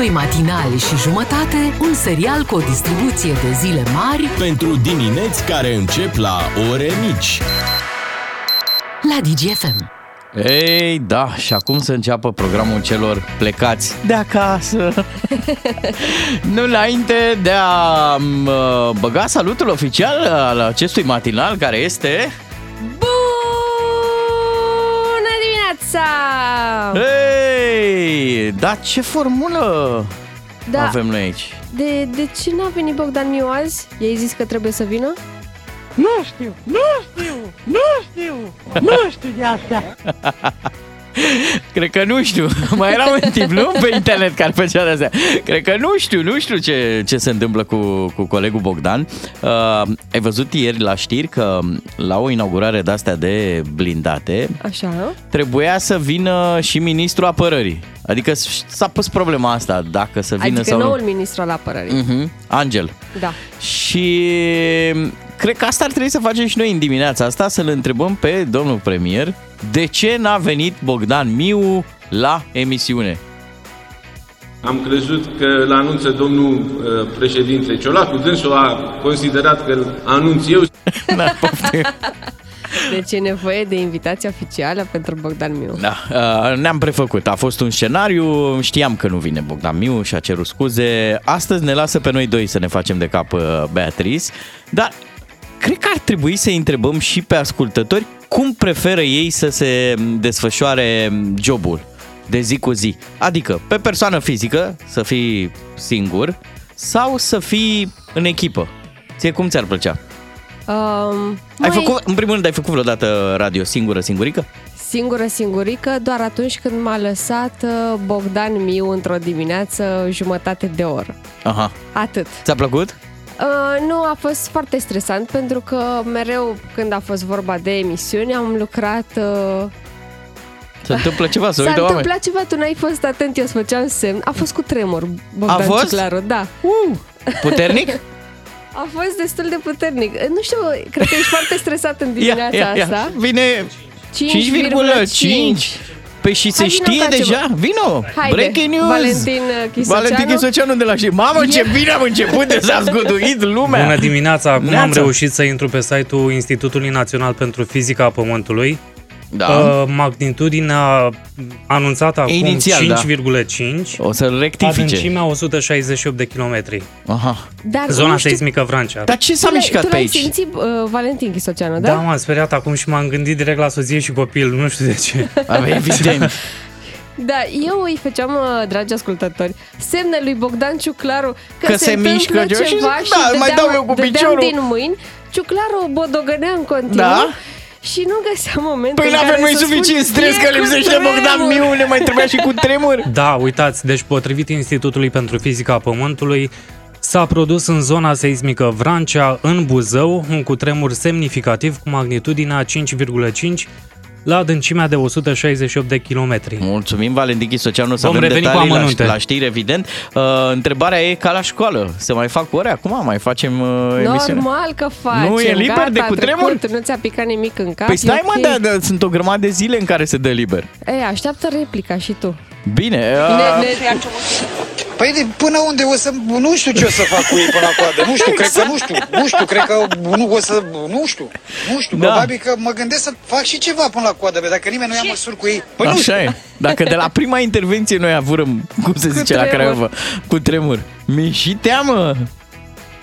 Doi matinali și jumătate, un serial cu o distribuție de zile mari Pentru dimineți care încep la ore mici. la DGFM. Ei, da, și acum să înceapă programul celor plecați de acasă. nu înainte de a mă, băga salutul oficial al acestui matinal care este... Bună dimineața! Ei, da, ce formulă Da, avem noi aici? de, de ce n-a venit Bogdan Miu azi? I-ai zis că trebuie să vină? Nu știu, nu știu, nu știu, nu știu de asta. Cred că nu știu. Mai era un tip, nu? Pe internet care făcea de astea. Cred că nu știu, nu știu ce, ce se întâmplă cu, cu colegul Bogdan. Uh, ai văzut ieri la știri că la o inaugurare de-astea de blindate Așa? trebuia să vină și ministrul apărării. Adică s-a pus problema asta, dacă să vină Adică sau noul nu. ministru al apărării. Uh-huh. Angel. Da. Și cred că asta ar trebui să facem și noi în dimineața asta, să-l întrebăm pe domnul premier de ce n-a venit Bogdan Miu la emisiune. Am crezut că îl anunță domnul uh, președinte Ciolacu, dânsul a considerat că îl anunț eu. Da, poftim. Deci e nevoie de invitație oficială pentru Bogdan Miu. da, uh, ne-am prefăcut. A fost un scenariu, știam că nu vine Bogdan Miu și a cerut scuze. Astăzi ne lasă pe noi doi să ne facem de cap uh, Beatrice, dar cred că ar trebui să întrebăm și pe ascultători cum preferă ei să se desfășoare jobul de zi cu zi. Adică pe persoană fizică, să fii singur, sau să fii în echipă. Ție cum ți-ar plăcea? Um, Ai mai făcut, în primul rând, ai făcut vreodată radio singură, singurică? Singură, singurică, doar atunci când m-a lăsat uh, Bogdan Miu într-o dimineață jumătate de oră. Aha. Atât. Ți-a plăcut? Uh, nu, a fost foarte stresant pentru că mereu când a fost vorba de emisiuni am lucrat... Uh, Se întâmplă ceva, să S-a uită oameni. întâmplat ceva, tu n-ai fost atent, eu îți făceam semn. A fost cu tremur, Bogdan A fost? Ciuclaru, da. Uh, puternic? A fost destul de puternic. Nu știu, cred că ești foarte stresat în dimineața asta. Vine 5,5. Păi și se Hai, vino, știe facem. deja. Vino! Haide, Breaking news! Valentin Chisoceanu. Valentin Chisoceanu de la știri. Mamă, ce bine am început de s-a zguduit lumea! Bună dimineața! Acum am Neața. reușit să intru pe site-ul Institutului Național pentru Fizica a Pământului. Da. Uh, magnitudinea anunțată acum Inițial, da. 5,5. O să-l rectifice. Adâncimea 168 de kilometri. Aha. Dar Zona nu știu, seismică Vrancea. Dar ce s-a tu l-ai- mișcat tu pe l-ai aici? simțit, uh, Valentin Chisoceanu, Da, da? m-am speriat acum și m-am gândit direct la soție și copil, nu știu de ce. Avea evident. Da, eu îi făceam, uh, dragi ascultători, semne lui Bogdan Ciuclaru că, Că se, se întâmplă mișcă ceva și ceva zic, și, da, mai dădeam, dau eu cu dădeam piciorul. din mâini. Ciuclaru o bodogănea în continuu Da? Și nu găsea momentul Păi în care n-avem noi să spun, suficient stres "E că cu lipsește tremur!" Bogdan Miu, ne mai trebuia și cu tremur. Da, uitați, deci potrivit Institutului pentru Fizica a Pământului, s-a produs în zona seismică Vrancea, în Buzău, un cutremur semnificativ cu magnitudinea 5,5 la adâncimea de 168 de kilometri. Mulțumim, Valentin Chisoceanu, să Vom avem reveni cu detalii la, amănunte. la știri, evident. Uh, întrebarea e ca la școală. Se mai fac ore acum? Mai facem uh, emisiune? Normal că facem. Nu e liber Gata, de a cutremur? trecut, Nu ți-a picat nimic în cap. Păi e stai mă, ok. da, da, sunt o grămadă de zile în care se dă liber. Ei, așteaptă replica și tu. Bine, Ne, uh, ne, Păi de, până unde o să... Nu știu ce o să fac cu ei până la coadă. Nu știu, cred că nu știu. Nu știu, cred că nu o să... Nu știu. Nu știu, Da. probabil că mă gândesc să fac și ceva până la coadă. Bă, dacă nimeni nu ia măsuri cu ei... Păi nu știu. așa e. Dacă de la prima intervenție noi avurăm, cum se zice la tremur. Craiova, cu tremur. Mi și teamă.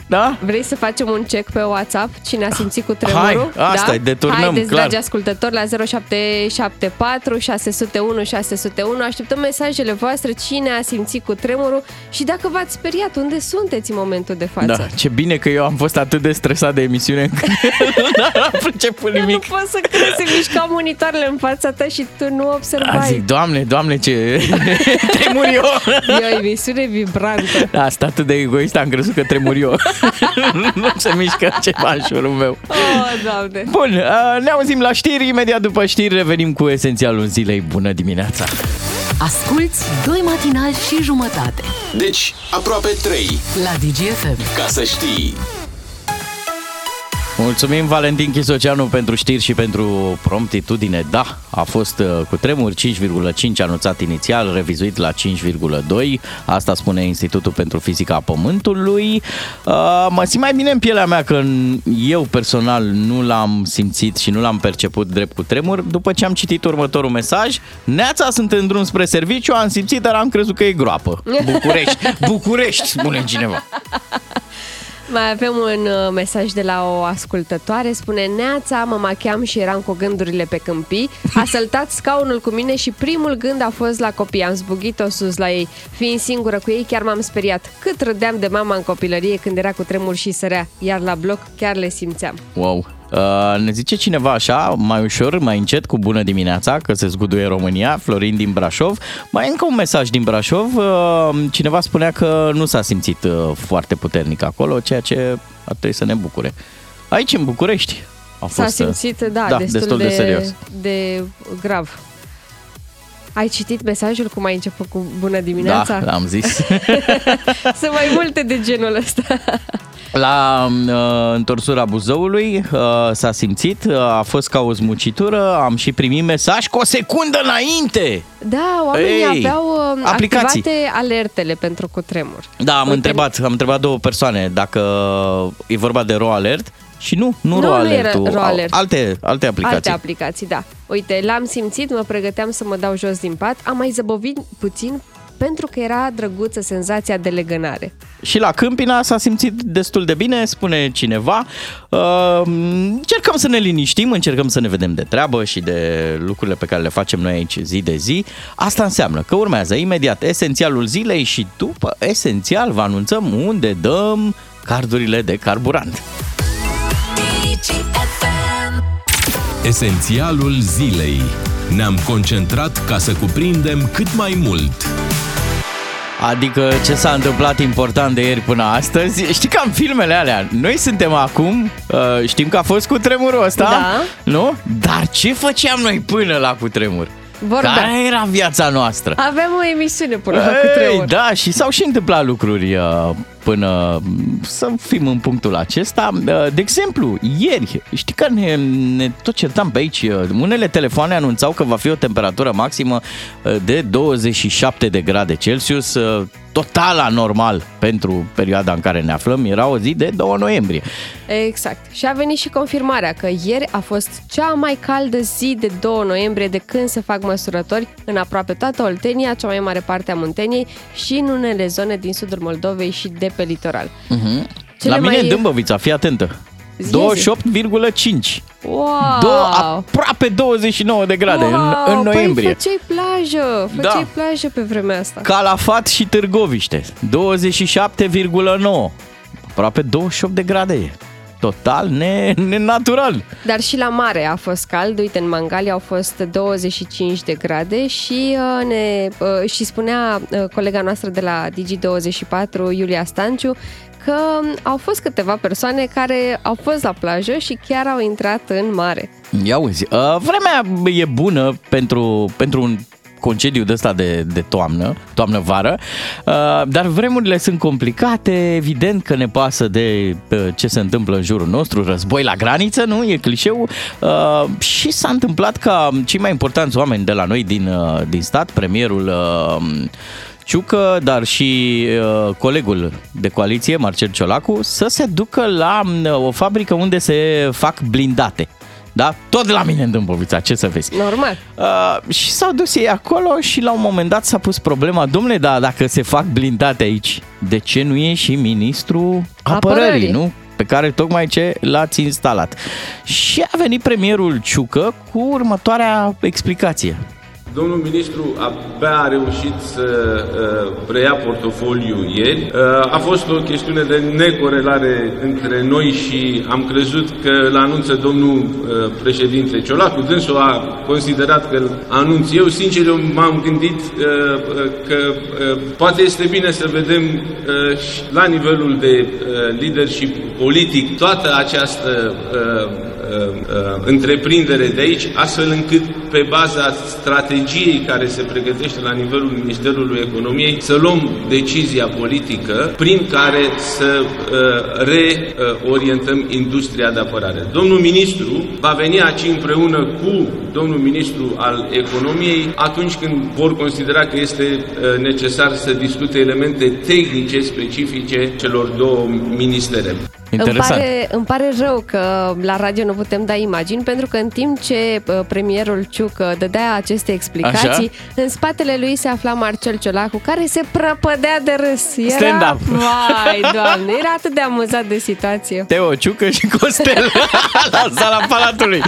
Da? Vrei să facem un check pe WhatsApp? Cine a simțit cu tremurul? Hai, asta da? e, deturnăm, Haideți, clar. dragi ascultători, la 0774 601 601. Așteptăm mesajele voastre. Cine a simțit cu tremurul? Și dacă v-ați speriat, unde sunteți în momentul de față? Da, ce bine că eu am fost atât de stresat de emisiune încât n-am priceput Eu nu nimic. pot să cred, se mișcau monitoarele în fața ta și tu nu A, observai. zic, doamne, doamne, ce tremur eu. E o emisiune vibrantă. Da, Asta atât de egoist am crezut că tremur eu. nu se mișcă ceva în jurul meu. Oh, doamne. Bun, uh, ne auzim la știri, imediat după știri revenim cu esențialul zilei. Bună dimineața! Asculți doi matinali și jumătate Deci, aproape 3. la DGFM. Ca să știi. Mulțumim Valentin Chisoceanu pentru știri și pentru promptitudine. Da, a fost uh, cu tremur 5,5 anunțat inițial, revizuit la 5,2. Asta spune Institutul pentru Fizica a Pământului. Uh, mă simt mai bine în pielea mea că eu personal nu l-am simțit și nu l-am perceput drept cu tremur. După ce am citit următorul mesaj, Neața sunt în drum spre serviciu, am simțit, dar am crezut că e groapă. București, București, spune cineva. Mai avem un uh, mesaj de la o ascultătoare. Spune, Neața, mă macheam și eram cu gândurile pe câmpii. A săltat scaunul cu mine și primul gând a fost la copii. Am zbugit-o sus la ei. Fiind singură cu ei, chiar m-am speriat. Cât râdeam de mama în copilărie când era cu tremur și sărea. Iar la bloc chiar le simțeam. Wow. Uh, ne zice cineva așa, mai ușor, mai încet, cu bună dimineața, că se zguduie România, Florin din Brașov. Mai e încă un mesaj din Brașov. Uh, cineva spunea că nu s-a simțit uh, foarte puternic acolo, ceea ce ar trebui să ne bucure. Aici, în București, a fost... S-a simțit, da, da destul, destul de, de, serios. de grav. Ai citit mesajul cum ai început cu bună dimineața? Da, am zis. Sunt mai multe de genul ăsta. La uh, întorsura Buzăului uh, s-a simțit, uh, a fost ca o zmucitură, am și primit mesaj cu o secundă înainte. Da, oamenii Ei, aveau uh, aplicații. activate alertele pentru cutremur. Da, am Uite, întrebat, am întrebat două persoane dacă e vorba de RO Alert și nu, nu, Nu, RO nu Alert, era RO Alert. alte, alte aplicații. Alte aplicații, da. Uite, l-am simțit, mă pregăteam să mă dau jos din pat, am mai zăbovit puțin pentru că era drăguță senzația de legănare. Și la Câmpina s-a simțit destul de bine, spune cineva. Uh, încercăm să ne liniștim, încercăm să ne vedem de treabă și de lucrurile pe care le facem noi aici zi de zi. Asta înseamnă că urmează imediat esențialul zilei și după esențial vă anunțăm unde dăm cardurile de carburant. Esențialul zilei. Ne-am concentrat ca să cuprindem cât mai mult. Adică ce s-a întâmplat important de ieri până astăzi Știi că în filmele alea Noi suntem acum uh, Știm că a fost cu tremurul ăsta Da. Nu? Dar ce făceam noi până la cutremur? Vorbeam. Care era viața noastră? Aveam o emisiune până la Ei, cutremur. da, și s-au și întâmplat lucruri uh, până să fim în punctul acesta. Uh, De exemplu, ieri, știi că ne, ne tot certam pe aici, uh, unele telefoane anunțau că va fi o temperatură maximă uh, de 27 de grade Celsius, uh, total anormal pentru perioada în care ne aflăm, era o zi de 2 noiembrie. Exact. Și a venit și confirmarea că ieri a fost cea mai caldă zi de 2 noiembrie de când se fac măsurători în aproape toată Oltenia, cea mai mare parte a Munteniei și în unele zone din sudul Moldovei și de pe litoral. Uh-huh. Cele La mine mai- în Dâmbovița, fii atentă. Zi, 28,5. Wow! Două, aproape 29 de grade în, în noiembrie. Păi făceai plajă, făceai Da. plajă pe vremea asta. Calafat și Târgoviște, 27,9. Aproape 28 de grade e. Total ne, nenatural. Dar și la mare a fost cald. Uite, în Mangalia au fost 25 de grade și, uh, ne, uh, și spunea uh, colega noastră de la Digi24, Iulia Stanciu, că um, au fost câteva persoane care au fost la plajă și chiar au intrat în mare. Ia uzi, uh, vremea e bună pentru, pentru un concediu de ăsta de, de toamnă, toamnă-vară, uh, dar vremurile sunt complicate, evident că ne pasă de uh, ce se întâmplă în jurul nostru, război la graniță, nu? E clișeu. Uh, și s-a întâmplat ca cei mai importanți oameni de la noi din, uh, din stat, premierul uh, Ciucă, dar și uh, colegul de coaliție, Marcel Ciolacu, să se ducă la uh, o fabrică unde se fac blindate. Da? Tot la mine în Dâmbovița, ce să vezi. Normal. Uh, și s-au dus ei acolo și la un moment dat s-a pus problema, domnule, da, dacă se fac blindate aici, de ce nu e și ministrul apărării, Apărării. nu? Pe care tocmai ce l-ați instalat. Și a venit premierul Ciucă cu următoarea explicație. Domnul ministru abia a reușit să uh, preia portofoliu ieri. Uh, a fost o chestiune de necorelare între noi și am crezut că îl anunță domnul uh, președinte Ciolacu. Dânsul a considerat că îl anunț eu. Sincer, eu m-am gândit uh, uh, că uh, poate este bine să vedem uh, și la nivelul de uh, leadership politic toată această uh, uh, uh, întreprindere de aici, astfel încât pe baza strategiei care se pregătește la nivelul Ministerului Economiei să luăm decizia politică prin care să uh, reorientăm industria de apărare. Domnul ministru va veni aici împreună cu domnul ministru al Economiei atunci când vor considera că este uh, necesar să discute elemente tehnice specifice celor două ministere. Îmi Interesant. pare, îmi pare rău că la radio nu putem da imagini, pentru că în timp ce uh, premierul Ciucă dădea aceste explicații, Așa. în spatele lui se afla Marcel Ciolacu, care se prăpădea de râs. Era, Stand-up. Vai, doamne, era atât de amuzat de situație. Teo Ciucă și Costel la sala Palatului.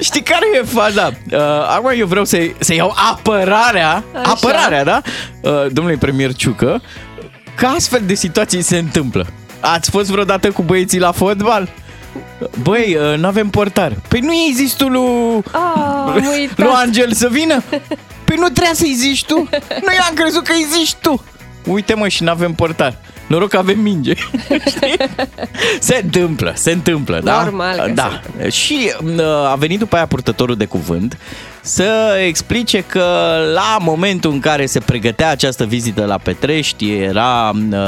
Știi care e faza? Uh, acum eu vreau să, să iau apărarea, Așa. apărarea, da? Uh, domnului premier Ciucă, că astfel de situații se întâmplă. Ați fost vreodată cu băieții la fotbal? Băi, uh, n-avem portar. Păi nu i-ai zis tu lui, Oh, am uitat. lui Angel să vină? Păi nu trebuia să-i zici tu. Nu eu am crezut că îi zici tu. Uite mă și n-avem portar. Noroc că avem minge. Știi? se întâmplă, se întâmplă, da? Normal că da. se Și uh, a venit după aia purtătorul de cuvânt să explice că la momentul în care se pregătea această vizită la Petrești era uh,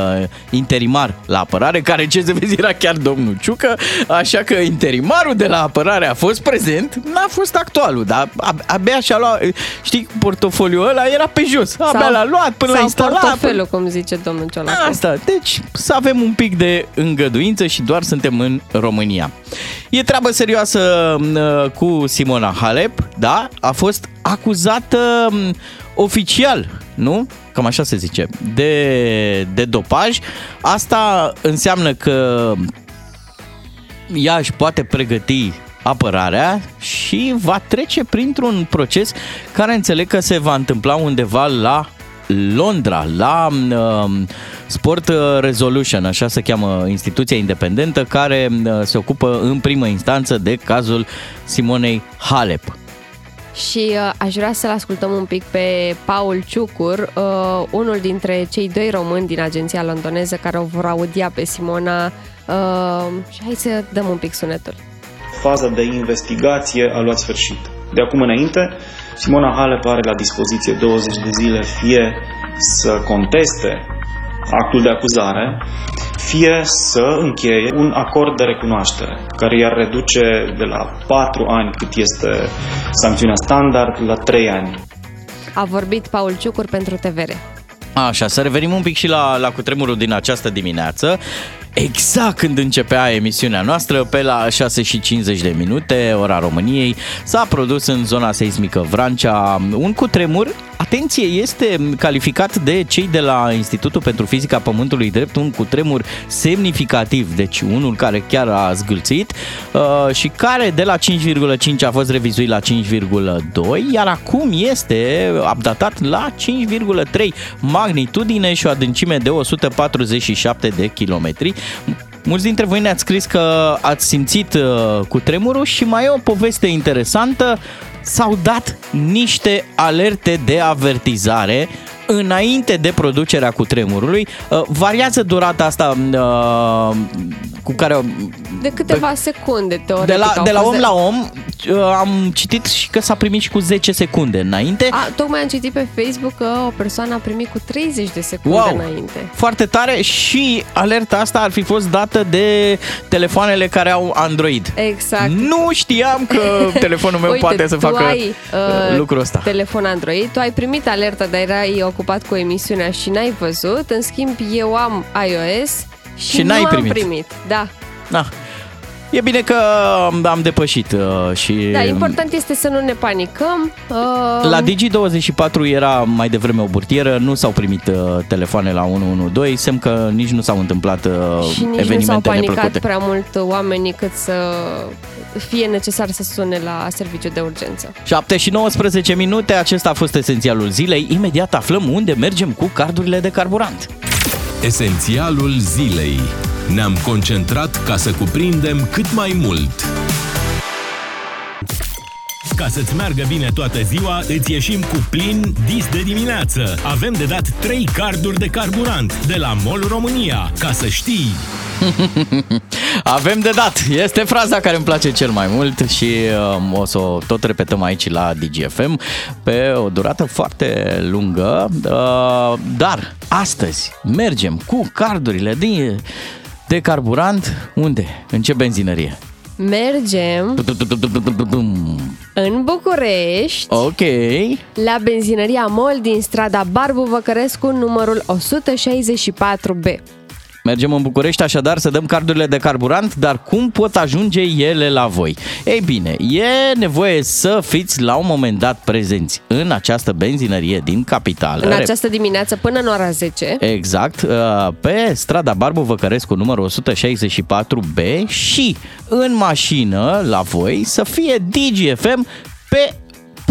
interimar la apărare, care ce să vezi era chiar domnul Ciucă, așa că interimarul de la apărare a fost prezent, n-a fost actualul, dar ab- abia și-a luat, știi, portofoliul ăla era pe jos, abia Sau- l-a luat până la sau instalat. portofelul, cum zice domnul Ciolacu. Asta, deci să avem un pic de îngăduință și doar suntem în România. E treabă serioasă m, cu Simona Halep, da? A fost acuzată m, oficial, nu? Cam așa se zice, de, de dopaj. Asta înseamnă că ea își poate pregăti apărarea și va trece printr-un proces care înțeleg că se va întâmpla undeva la Londra, la uh, Sport Resolution, așa se cheamă instituția independentă care uh, se ocupă în primă instanță de cazul Simonei Halep. Și uh, aș vrea să-l ascultăm un pic pe Paul Ciucur, uh, unul dintre cei doi români din agenția londoneză care o vor audia pe Simona. Uh, și hai să dăm un pic sunetul. faza de investigație a luat sfârșit. De acum înainte, Simona Halep are la dispoziție 20 de zile fie să conteste actul de acuzare, fie să încheie un acord de recunoaștere, care i-ar reduce de la 4 ani, cât este sancțiunea standard, la 3 ani. A vorbit Paul Ciucur pentru TVR. Așa, să revenim un pic și la, la cutremurul din această dimineață. Exact când începea emisiunea noastră, pe la 6 și 50 de minute, ora României, s-a produs în zona seismică Vrancea un cutremur. Atenție, este calificat de cei de la Institutul pentru Fizica Pământului drept un cutremur semnificativ, deci unul care chiar a zgâlțit uh, și care de la 5,5 a fost revizuit la 5,2, iar acum este updatat la 5,3 magnitudine și o adâncime de 147 de kilometri. Mulți dintre voi ne-ați scris că ați simțit uh, cu tremurul și mai e o poveste interesantă. S-au dat niște alerte de avertizare înainte de producerea cutremurului. Uh, variază durata asta uh, cu care De câteva secunde, teoretic. de la, au de la fost om la om uh, am citit și că s-a primit și cu 10 secunde înainte. A, tocmai am citit pe Facebook că o persoană a primit cu 30 de secunde Wow! înainte. Foarte tare și alerta asta ar fi fost dată de telefoanele care au Android. Exact. Nu știam că telefonul meu Uite, poate să tu facă ai, uh, lucrul ăsta. telefon Android, tu ai primit alerta, dar erai ocupat cu emisiunea și n-ai văzut. În schimb, eu am iOS și, Și n-ai nu primit. am primit. Da. Da. E bine că am depășit uh, și... Da, important este să nu ne panicăm. Uh, La Digi24 era mai devreme o burtieră, nu s-au primit uh, telefoane la 112, semn că nici nu s-au întâmplat uh, și nici nu s-au evenimente panicat neplăcute. prea mult oamenii cât să fie necesar să sune la serviciu de urgență. 7 și 19 minute, acesta a fost esențialul zilei. Imediat aflăm unde mergem cu cardurile de carburant. Esențialul zilei. Ne-am concentrat ca să cuprindem cât mai mult. Ca să-ți meargă bine toată ziua, îți ieșim cu plin dis de dimineață. Avem de dat 3 carduri de carburant de la MOL România. Ca să știi... Avem de dat. Este fraza care îmi place cel mai mult și um, o să o tot repetăm aici la DGFM pe o durată foarte lungă. Uh, dar astăzi mergem cu cardurile de, de carburant. Unde? În ce benzinărie? Mergem în București Ok. la benzinăria MOL din strada Barbu Văcărescu, numărul 164B. Mergem în București așadar să dăm cardurile de carburant, dar cum pot ajunge ele la voi? Ei bine, e nevoie să fiți la un moment dat prezenți în această benzinărie din capitală. În această dimineață până în ora 10. Exact, uh, pe strada Barbu Văcărescu numărul 164B și în mașină la voi să fie DGFM pe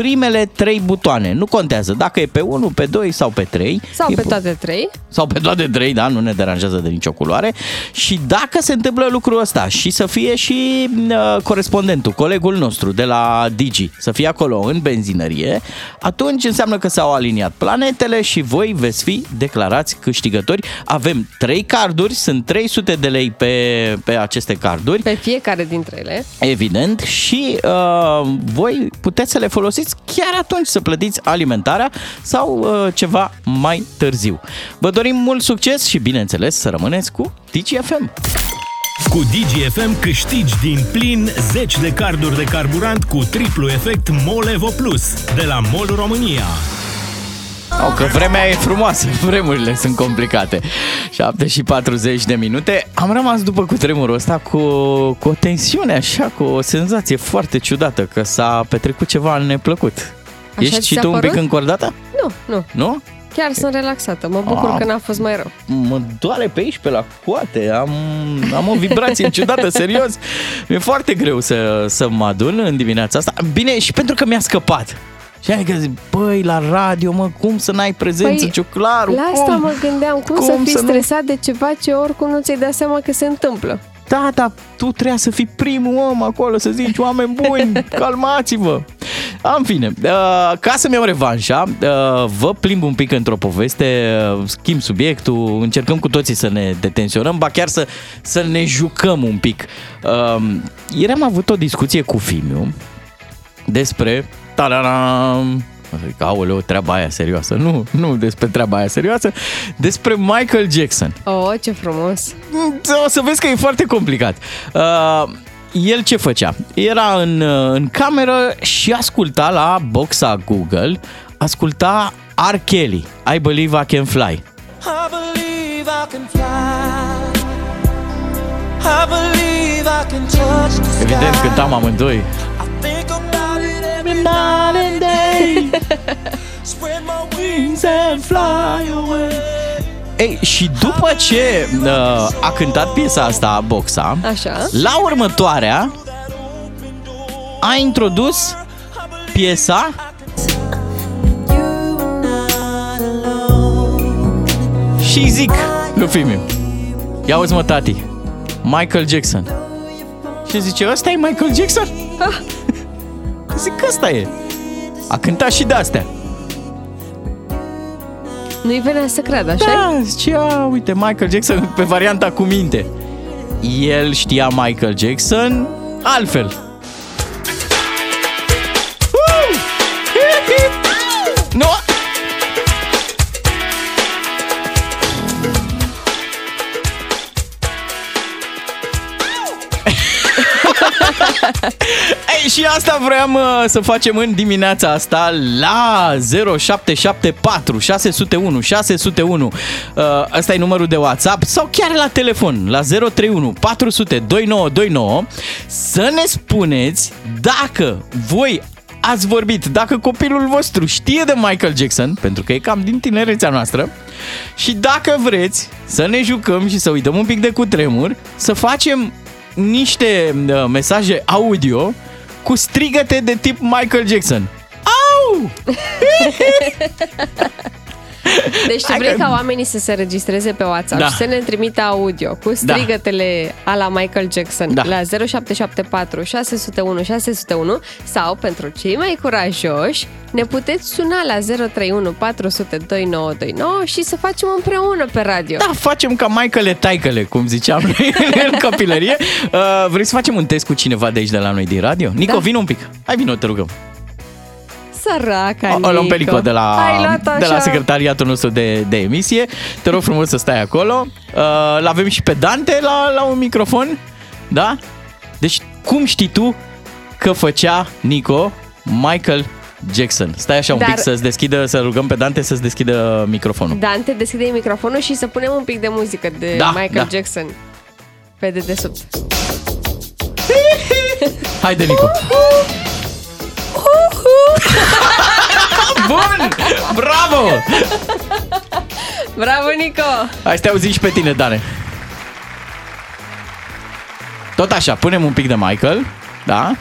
primele trei butoane. Nu contează dacă e pe 1, pe 2 sau pe 3. Sau E pe pu- toate trei. sau pe toate trei, da, nu ne deranjează de nicio culoare. Și dacă se întâmplă lucrul ăsta și să fie și uh, corespondentul, colegul nostru de la Digi, să fie acolo în benzinărie, atunci înseamnă că s-au aliniat planetele și voi veți fi declarați câștigători. Avem trei carduri, sunt 300 de lei pe, pe aceste carduri. Pe fiecare dintre ele. Evident, și uh, voi puteți să le folosiți chiar atunci să plătiți alimentarea sau uh, ceva mai târziu. Vă dorim mult succes și, bineînțeles, să rămâneți cu DGFM. Cu DGFM câștigi din plin 10 de carduri de carburant cu triplu efect Molevo Plus de la MOL România. Au, că vremea e frumoasă, vremurile sunt complicate. 7 și 40 de minute. Am rămas după cu tremurul ăsta cu, cu o tensiune așa, cu o senzație foarte ciudată că s-a petrecut ceva neplăcut. Așa Ești ți și s-a tu un pic părut? încordată? Nu, nu. Nu? Chiar sunt relaxată. Mă bucur Ah. că n-a fost mai rău. mă doare pe aici, pe la coate, am, am o vibrație ciudată, serios. Mi-e foarte greu să, să mă adun în dimineața asta. Bine, și pentru că mi-a scăpat. Și adică zic, băi, la radio, mă, cum să n-ai prezență, Păi, ciuclaru? La asta cum? mă gândeam, cum, Cum să fii să nu- stresat de ceva ce oricum nu ți-ai dat seama că se întâmplă. Da, da, tu trebuia să fii primul om acolo, să zici, oameni buni, calmați-vă. În fine, uh, ca să-mi iau revanșa, uh, vă plimb un pic într-o poveste, uh, schimb subiectul, încercăm cu toții să ne detenționăm, ba chiar să, să ne jucăm un pic. Uh, ieri am avut o discuție cu Fimiu despre... Tararam, Zic, aoleu, treaba aia serioasă. Nu, nu despre treaba aia serioasă, despre Michael Jackson. Oh, ce frumos! O să vezi că e foarte complicat. Uh, el ce făcea? Era în, uh, în cameră și asculta la boxa Google, asculta R. Kelly, I Believe I Can Fly. I believe I can fly. I believe I can touch the sky. Evident, cântam amândoi. Every night and day. Spread my wings and fly away. Ei, și după ce uh, a cântat piesa asta, boxa, Așa. la următoarea a introdus piesa și zic lui Fimiu, ia uzi mă tati, Michael Jackson. Și zice, ăsta e Michael Jackson? Ah. Zic, ăsta e. A cântat și de astea. Nu-i venea să cred, așa Da, zice, a, uite, Michael Jackson pe varianta cu minte. El știa Michael Jackson altfel. Și asta vreau uh, să facem în dimineața asta la 0774 601 601. Uh, Ăsta e numărul de WhatsApp sau chiar la telefon la 031 400 2929 să ne spuneți dacă voi ați vorbit, dacă copilul vostru știe de Michael Jackson, pentru că e cam din tinerețea noastră, și dacă vreți să ne jucăm și să uităm un pic de cutremur, să facem niște uh, mesaje audio cu strigăte de tip Michael Jackson. Au! Deci tu vrei ca oamenii să se registreze pe WhatsApp Da. și să ne trimită audio cu strigătele a la Michael Jackson Da. la 0774 601 601 sau pentru cei mai curajoși ne puteți suna la 031 400 2929 și să facem împreună pe radio. Da, facem ca maicăle taicăle, cum ziceam noi în copilărie. Uh, vrei să facem un test cu cineva de aici de la noi din radio? Nico, Da. vino un pic. Hai, vino, te rugăm. Săraca, O luăm pe Nico. Nico de la, Ai luat de la așa. secretariatul nostru de, de emisie. Te rog frumos să stai acolo. Uh, l-avem și pe Dante la, la un microfon. Da? Deci, cum știi tu că făcea Nico Michael Jackson? Stai așa un Dar- pic să-ți deschidă, să rugăm pe Dante să-ți deschidă microfonul. Dante, deschide microfonul și să punem un pic de muzică de Da, Michael da. Jackson pe dedesubt. Haide, Nico! Bun! Bravo! Bravo, Nico! Hai să te auzim și pe tine, Dane. Tot așa, punem un pic de Michael, da?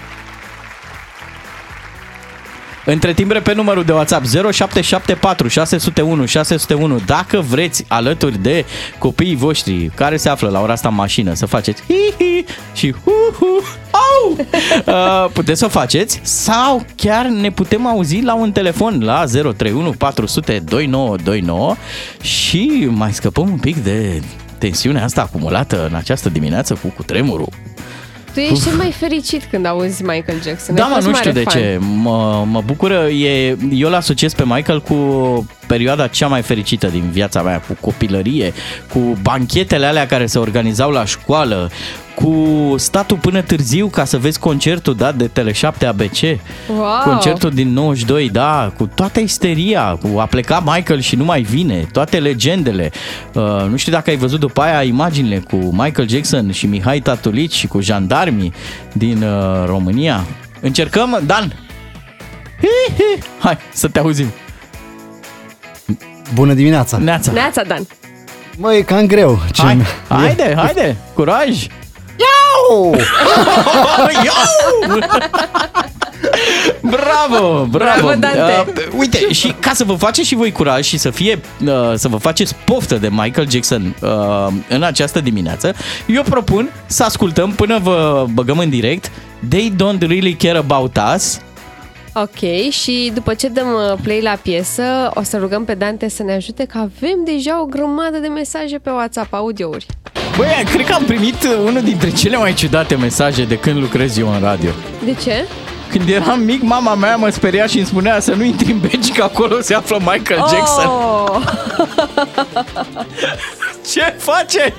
Între timp, pe numărul de WhatsApp 0774 601 601 dacă vreți alături de copiii voștri care se află la ora asta în mașină să faceți hi-hi și hu-hu, au! Uh, puteți să o faceți sau chiar ne putem auzi la un telefon la 031 400 2929 și mai scăpăm un pic de tensiunea asta acumulată în această dimineață cu cutremurul. Tu ești cel mai fericit când auzi Michael Jackson. Da, Ai mă, fost nu mare știu de fan. ce. Mă, mă bucură. E, eu îl asociez pe Michael cu perioada cea mai fericită din viața mea, cu copilărie, cu banchetele alea care se organizau la școală, cu statul până târziu ca să vezi concertul dat de Tele7 ABC. Wow! Concertul din 92, da, cu toată isteria, cu a pleca Michael și nu mai vine, toate legendele. Uh, nu știu dacă ai văzut după aia imaginile cu Michael Jackson și Mihai Tatulici și cu jandarmii din uh, România. Încercăm, Dan? Hi, hi. Hai, să te auzim. Bună dimineața! Neața. Neața, Dan. Mă, e cam greu. Ce Hai, haide, haide, curaj! Iau! Iau! Bravo, bravo! Bravo, Dante! Uh, uite, și ca să vă faceți și voi curaj și să fie uh, să vă faceți poftă de Michael Jackson uh, în această dimineață, eu propun să ascultăm până vă băgăm în direct They Don't Really Care About Us Ok, și după ce dăm uh, play la piesă, o să rugăm pe Dante să ne ajute că avem deja o grămadă de mesaje pe WhatsApp, audiouri. Băi, cred că am primit unul dintre cele mai ciudate mesaje de când lucrez eu în radio. De ce? Când eram mic, mama mea mă speria și îmi spunea să nu intri în beci, că acolo se află Michael Jackson. Oh! Ce face?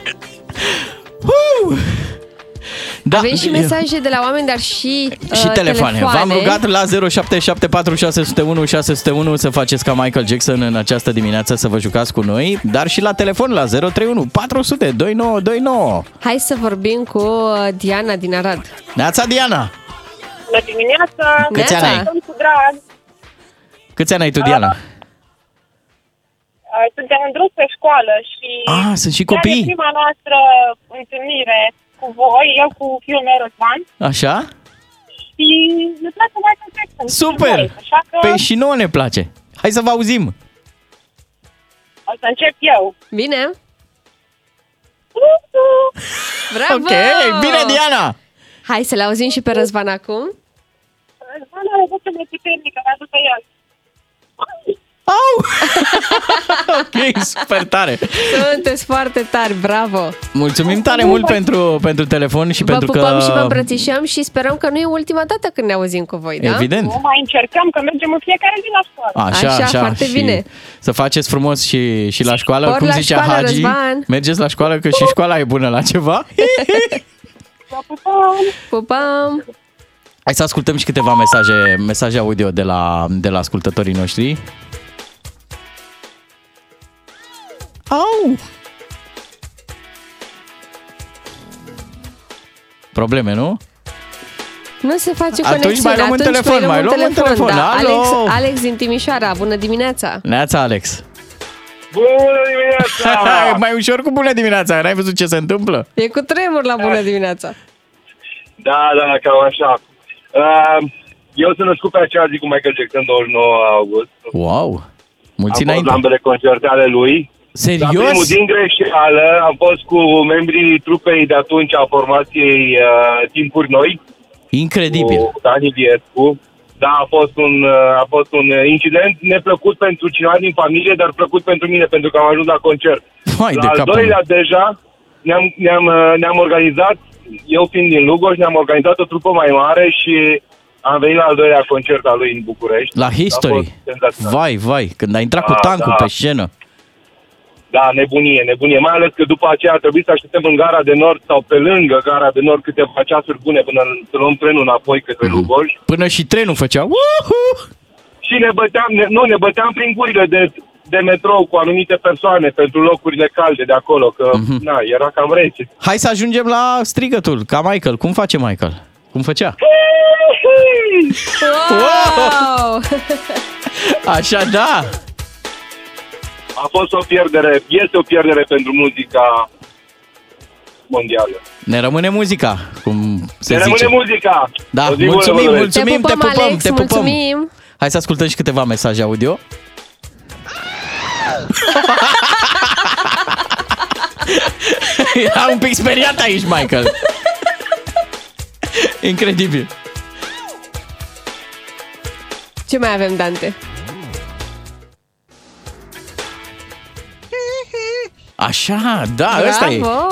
Uh! Da, Avem și eu- mesaje de la oameni, dar și, uh, Și telefoane. V-am rugat la 0774 601 601 să faceți ca Michael Jackson în această dimineață să vă jucați cu noi, dar și la telefon la 031 400 2929. Hai să vorbim cu uh, Diana din Arad. Neața Diana! Bună dimineața! Câți ani ai? Sunt cu drag. Câți ani ai tu, Diana? Uh, Suntem în drum pe școală și... Ah, sunt și chiar e copii. prima noastră întâlnire cu voi, eu cu fiul meu Răzvan Așa? și ne place Michael Jackson. și Super! voi, Așa că Păi și nouă ne place. Hai să vă auzim. o să încep eu. Bine? Bravo! Ok, bine Diana! Hai să le auzim și pe Răzvan acum. Răzvan are voce mai puternică, mi-a dus el. Au! ok, super tare. Sunteți foarte tari, bravo! Mulțumim tare mult pentru, pentru telefon și Vă pentru pupăm că... și vă îmbrățișăm și sperăm că nu e ultima dată când ne auzim cu voi, da? Evident. Nu mai încercăm, că mergem în fiecare zi la școală. Așa, așa, Așa, foarte și bine. Să faceți frumos și, și la școală, Spor cum la zicea școală, Hagi. Răzvan. Mergeți la școală, că și școala e bună la ceva. Pupăm! Hai să ascultăm și câteva mesaje, mesaje audio de la, de la ascultătorii noștri. Au! Probleme, nu? Nu se face Atunci conexiune. mai luăm un Atunci telefon, mai luăm un telefon. Da. Alo! Alex, Alex din Timișoara, bună dimineața! Neața, Alex. Bună dimineața! mai ușor cu bună dimineața, n-ai văzut ce se întâmplă? E cu tremur la bună dimineața! Da, da, cam așa. Uh, eu sunt născut pe acea zi cu Michael Jackson, 29 august. Wow! Mulți am înainte. fost la ambele concerte ale lui. Serios? La primul din greșeală am fost cu membrii trupei de atunci a formației uh, Timpuri Noi. Incredibil. Cu Dani Viescu. Da, a fost, un, uh, a fost un uh, incident neplăcut pentru cineva din familie, dar plăcut pentru mine, pentru că am ajuns la concert. Hai la de al capul doilea deja ne-am, ne-am, uh, ne-am organizat, eu fiind din Lugoj, ne-am organizat o trupă mai mare și am venit la al doilea concert al lui în București. La A fost History. senzațional. Vai, vai, când a intrat cu Da, tancul da. pe scenă. Da, nebunie, nebunie. Mai ales că după aceea a trebuit să așteptăm în gara de nord sau pe lângă gara de nord câteva ceasuri bune până să luăm trenul înapoi către Mhm. Lugoj. Până și trenul făcea. Uhu! Și ne băteam, ne, nu, ne băteam prin gurile de, de metrou cu anumite persoane pentru locurile calde de acolo, că Mhm. na, era cam rece. Hai să ajungem la strigătul, ca Michael. Cum face Michael? Cum făcea? Wow! Așa, da. A fost o pierdere, este o pierdere pentru muzica mondială. Ne rămâne muzica, cum se Se rămâne zice. muzica! Da, O zi bună, mulțumim, vă doresc. mulțumim, te pupăm, Alex, te pupăm. mulțumim! Hai să ascultăm și câteva mesaje audio. Era un pic speriat aici, Michael. Incredibil. Ce mai avem, Dante? Așa, da, ăsta e. Bravo!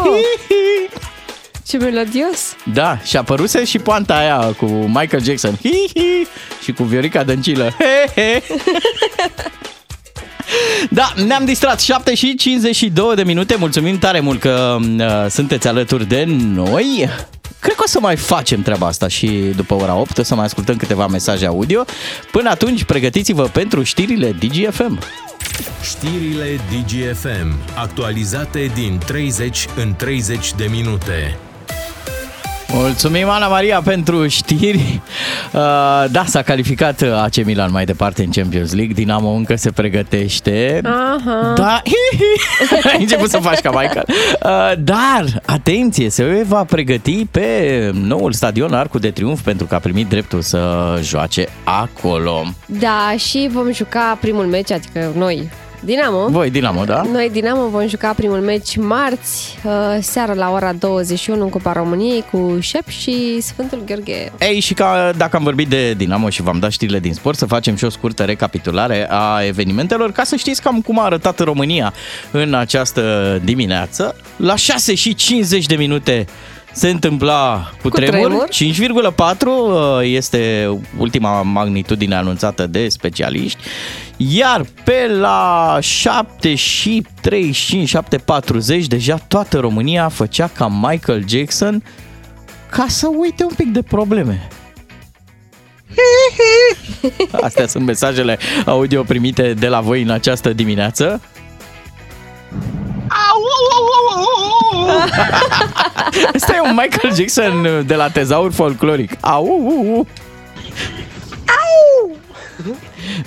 Ce melodios! Da, și a apăruse și poanta aia cu Michael Jackson. Hi, hi, și cu Viorica Dăncilă. He, he. Da, ne-am distrat 7 și 52 de minute. Mulțumim tare mult că uh, sunteți alături de noi. Cred că o să mai facem treaba asta și după ora 8 o să mai ascultăm câteva mesaje audio. Până atunci, pregătiți-vă pentru știrile DGFM. Știrile DGFM, actualizate din 30 în 30 de minute. Mulțumim, Ana Maria, pentru știri. Uh, da, s-a calificat AC Milan mai departe în Champions League. Dinamo încă se pregătește. Aha. Da, ai început să faci ca Michael. Uh, dar, atenție, se va pregăti pe noul stadion Arcul de Triunf pentru că a primit dreptul să joace acolo. Da, și vom juca primul meci, adică noi, Dinamo. Voi, Dinamo, da? Noi, Dinamo, vom juca primul meci marți, uh, seara la ora 21 în Cupa României cu Șep și Sfântul Gheorghe. Ei, și ca, dacă am vorbit de Dinamo și v-am dat știrile din sport, să facem și o scurtă recapitulare a evenimentelor, ca să știți cam cum a arătat România în această dimineață. La 6 și 50 de minute se întâmpla cu, Cu tremur. tremur, 5,4 uh, este ultima magnitudine anunțată de specialiști, iar pe la 7 și 35, 7,40 deja toată România făcea ca Michael Jackson ca să uite un pic de probleme. Astea sunt mesajele audio primite de la voi în această dimineață. Asta e un Michael Jackson de la tezaur folcloric. Au, u, u.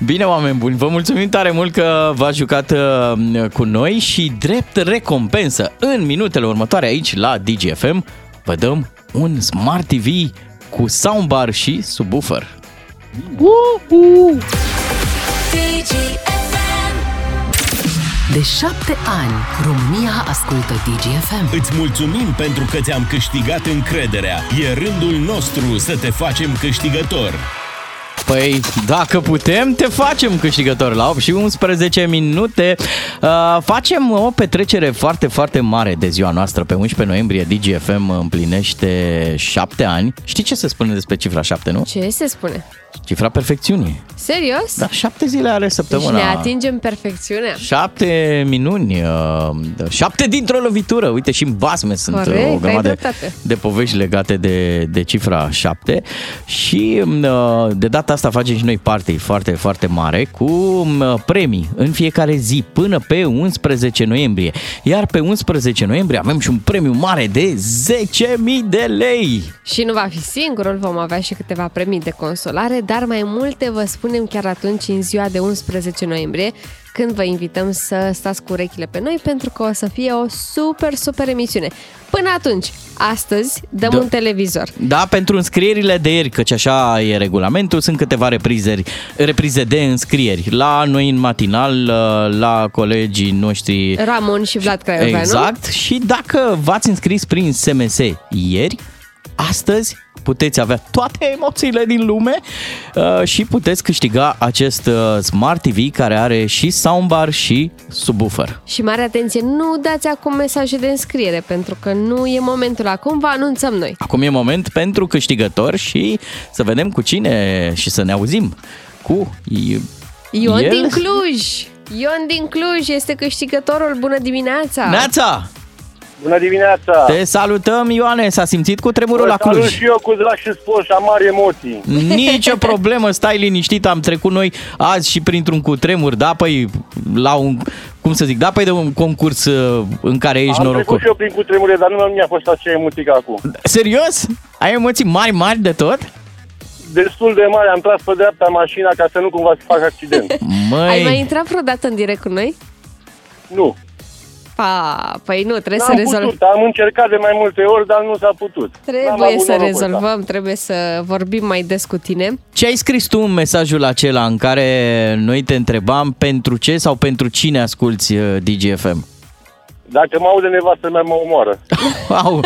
Bine, oameni buni, vă mulțumim tare mult că v-ați jucat uh, cu noi și drept recompensă în minutele următoare aici la DGFM vă dăm un Smart TV cu soundbar și subwoofer. De șapte ani, România ascultă DGFM. Îți mulțumim pentru că ți-am câștigat încrederea. E rândul nostru să te facem câștigător. Păi, dacă putem, te facem câștigător la 8 și 11 minute. Uh, facem o petrecere foarte, foarte mare de ziua noastră. Pe 11 noiembrie DGFM împlinește 7 ani. Știi ce se spune despre cifra 7, nu? Ce se spune? Cifra perfecțiunii. Serios? Da, 7 zile are Deci săptămâna. ne atingem perfecțiunea. Șapte minuni, uh, șapte dintr-o lovitură. Uite, și în basme sunt uh, Corect, o ai grămadă dreptate. de povești legate de, de cifra 7 și uh, de data asta facem și noi party foarte, foarte mare cu uh, premii în fiecare zi până pe 11 noiembrie. Iar pe 11 noiembrie avem și un premiu mare de 10.000 de lei. Și nu va fi singurul, vom avea și câteva premii de consolare, dar mai multe vă spunem chiar atunci în ziua de 11 noiembrie, când vă invităm să stați cu urechile pe noi pentru că o să fie o super, super emisiune. Până atunci, astăzi dăm Da. un televizor. Da, pentru înscrierile de ieri, căci așa e regulamentul, sunt câteva reprizeri, reprize de înscrieri. La noi în matinal, la colegii noștri Ramon și Vlad Craioveanu. Exact. Și dacă v-ați înscris prin SMS ieri, astăzi puteți avea toate emoțiile din lume uh, și puteți câștiga acest uh, Smart TV care are și soundbar și subwoofer. Și mare atenție, nu dați acum mesaje de înscriere, pentru că nu e momentul acum, vă anunțăm noi. Acum e moment pentru câștigător și să vedem cu cine și să ne auzim cu i- Ion el. din Cluj! Ion din Cluj este câștigătorul. Bună dimineața! Neața! Bună dimineața! Te salutăm, Ioane, s-a simțit cu tremurul la Salut Cluj. și eu cu drag și spor și am mari emoții. Nicio problemă, stai liniștit, am trecut noi azi și printr-un cutremur, da, păi la un, cum să zic, da, păi de un concurs uh, în care ești am norocos. trecut și eu prin cutremure, dar nu mi-a fost așa emoții ca acum. Serios? Ai emoții mari, mari de tot? Destul de mare, am tras pe dreapta mașina ca să nu cumva să fac accident. Măi, Ai mai intrat vreodată în direct cu noi? Nu. Pa, păi nu, trebuie N-am să rezolvăm. putut, am încercat de mai multe ori, dar nu s-a putut. N-am Trebuie avut să norocul ăsta. rezolvăm, trebuie să vorbim mai des cu tine. ce ai scris tu în mesajul acela în care noi te întrebam pentru ce sau pentru cine asculti uh, DGFM? Dacă mă aude nevastă mea, mă omoară. Au.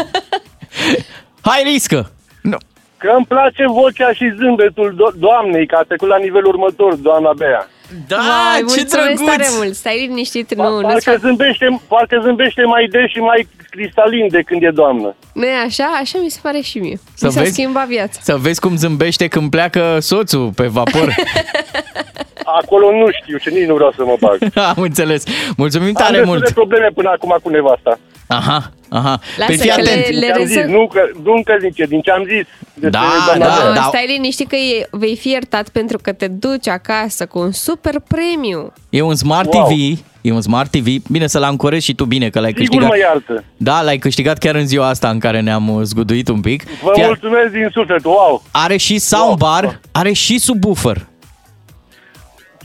Hai, riscă! Nu. Că îmi place vocea și zâmbetul do- doamnei, că a trecut la nivelul următor, doamna Bea. Da, Vai, ce mulțumesc drăguț! tare mult. Stai liniștit, nu, nu Parcă zâmbește, parcă zâmbește mai des și mai cristalin de când e doamnă. Nu e așa? Așa mi se pare și mie. Să mi s-a vezi? schimbat viața. Să vezi cum zâmbește când pleacă soțul pe vapor. Acolo nu știu și nici nu vreau să mă bag. Am înțeles. Mulțumim Am tare destul mult. de probleme până acum cu nevasta. Aha, aha. Lasă Păi fii că le- atent. Din ce am zis, nu că, nu încă zice, din ce am zis. despre Da, doamna da, Bea. da. Stai liniștit că e, vei fi iertat pentru că te duci acasă cu un super premiu. E un Smart Wow. TV. E un Smart TV. Bine să-l ancorezi și tu bine că l-ai Sigur câștigat. mă iartă. Da, l-ai câștigat chiar în ziua asta în care ne-am uh, zguduit un pic. Vă Chiar mulțumesc din suflet, wow! are și soundbar, are și subwoofer.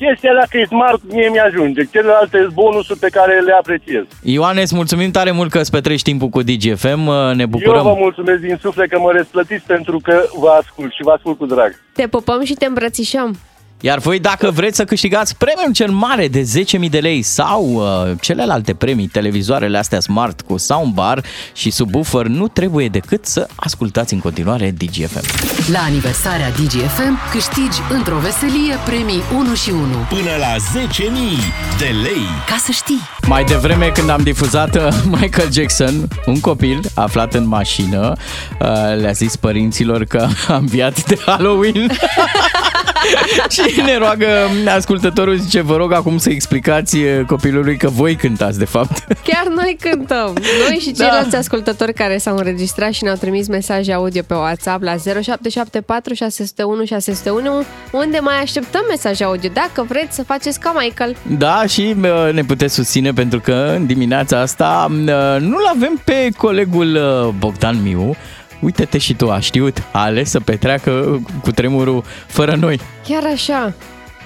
Chestia dacă e smart, mie mi-ajunge. Celelalte sunt bonusuri pe care le apreciez. Ioane, îți mulțumim tare mult că îți petreci timpul cu DGFM. uh, Ne Eu bucurăm. vă mulțumesc din suflet că mă răsplătiți pentru că vă ascult și vă ascult cu drag. Te pupăm și te îmbrățișăm. Iar voi, dacă vreți să câștigați premiul cel mare de 10.000 de lei sau uh, celelalte premii, televizoarele astea smart cu soundbar și subwoofer, nu trebuie decât să ascultați în continuare DGFM. La aniversarea DGFM câștigi într-o veselie premii 1 și 1. Până la 10.000 de lei. Ca să știi! Mai devreme când am difuzat uh, Michael Jackson, un copil aflat în mașină, uh, le-a zis părinților că a înviat de Halloween. și ne roagă ascultătorul, zice, vă rog acum să explicați uh, copilului că voi cântați, de fapt. Chiar noi cântăm. Noi și Da. ceilalți ascultători care s-au înregistrat și ne-au trimis mesaje audio pe WhatsApp la 0774 601 601 unde mai așteptăm mesaje audio dacă vreți să faceți ca Michael. Da, și uh, ne puteți susține pentru că în dimineața asta uh, nu-l avem pe colegul uh, Bogdan Miu. Uite-te și tu, a știut, a ales să petreacă cu tremurul fără noi. Chiar așa.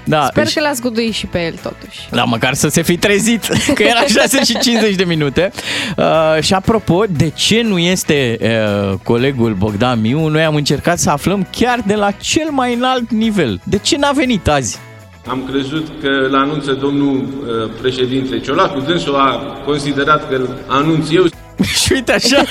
Da, Sper și- că l-ați guduit și pe el totuși. Da, măcar să se fi trezit, că era 6 și 50 de minute. Uh, și apropo, de ce nu este uh, colegul Bogdan Miu, noi am încercat să aflăm chiar de la cel mai înalt nivel. De ce n-a venit azi? Am crezut că îl anunță domnul uh, președinte Ciolacu, dânsul a considerat că îl anunț eu. și uite așa,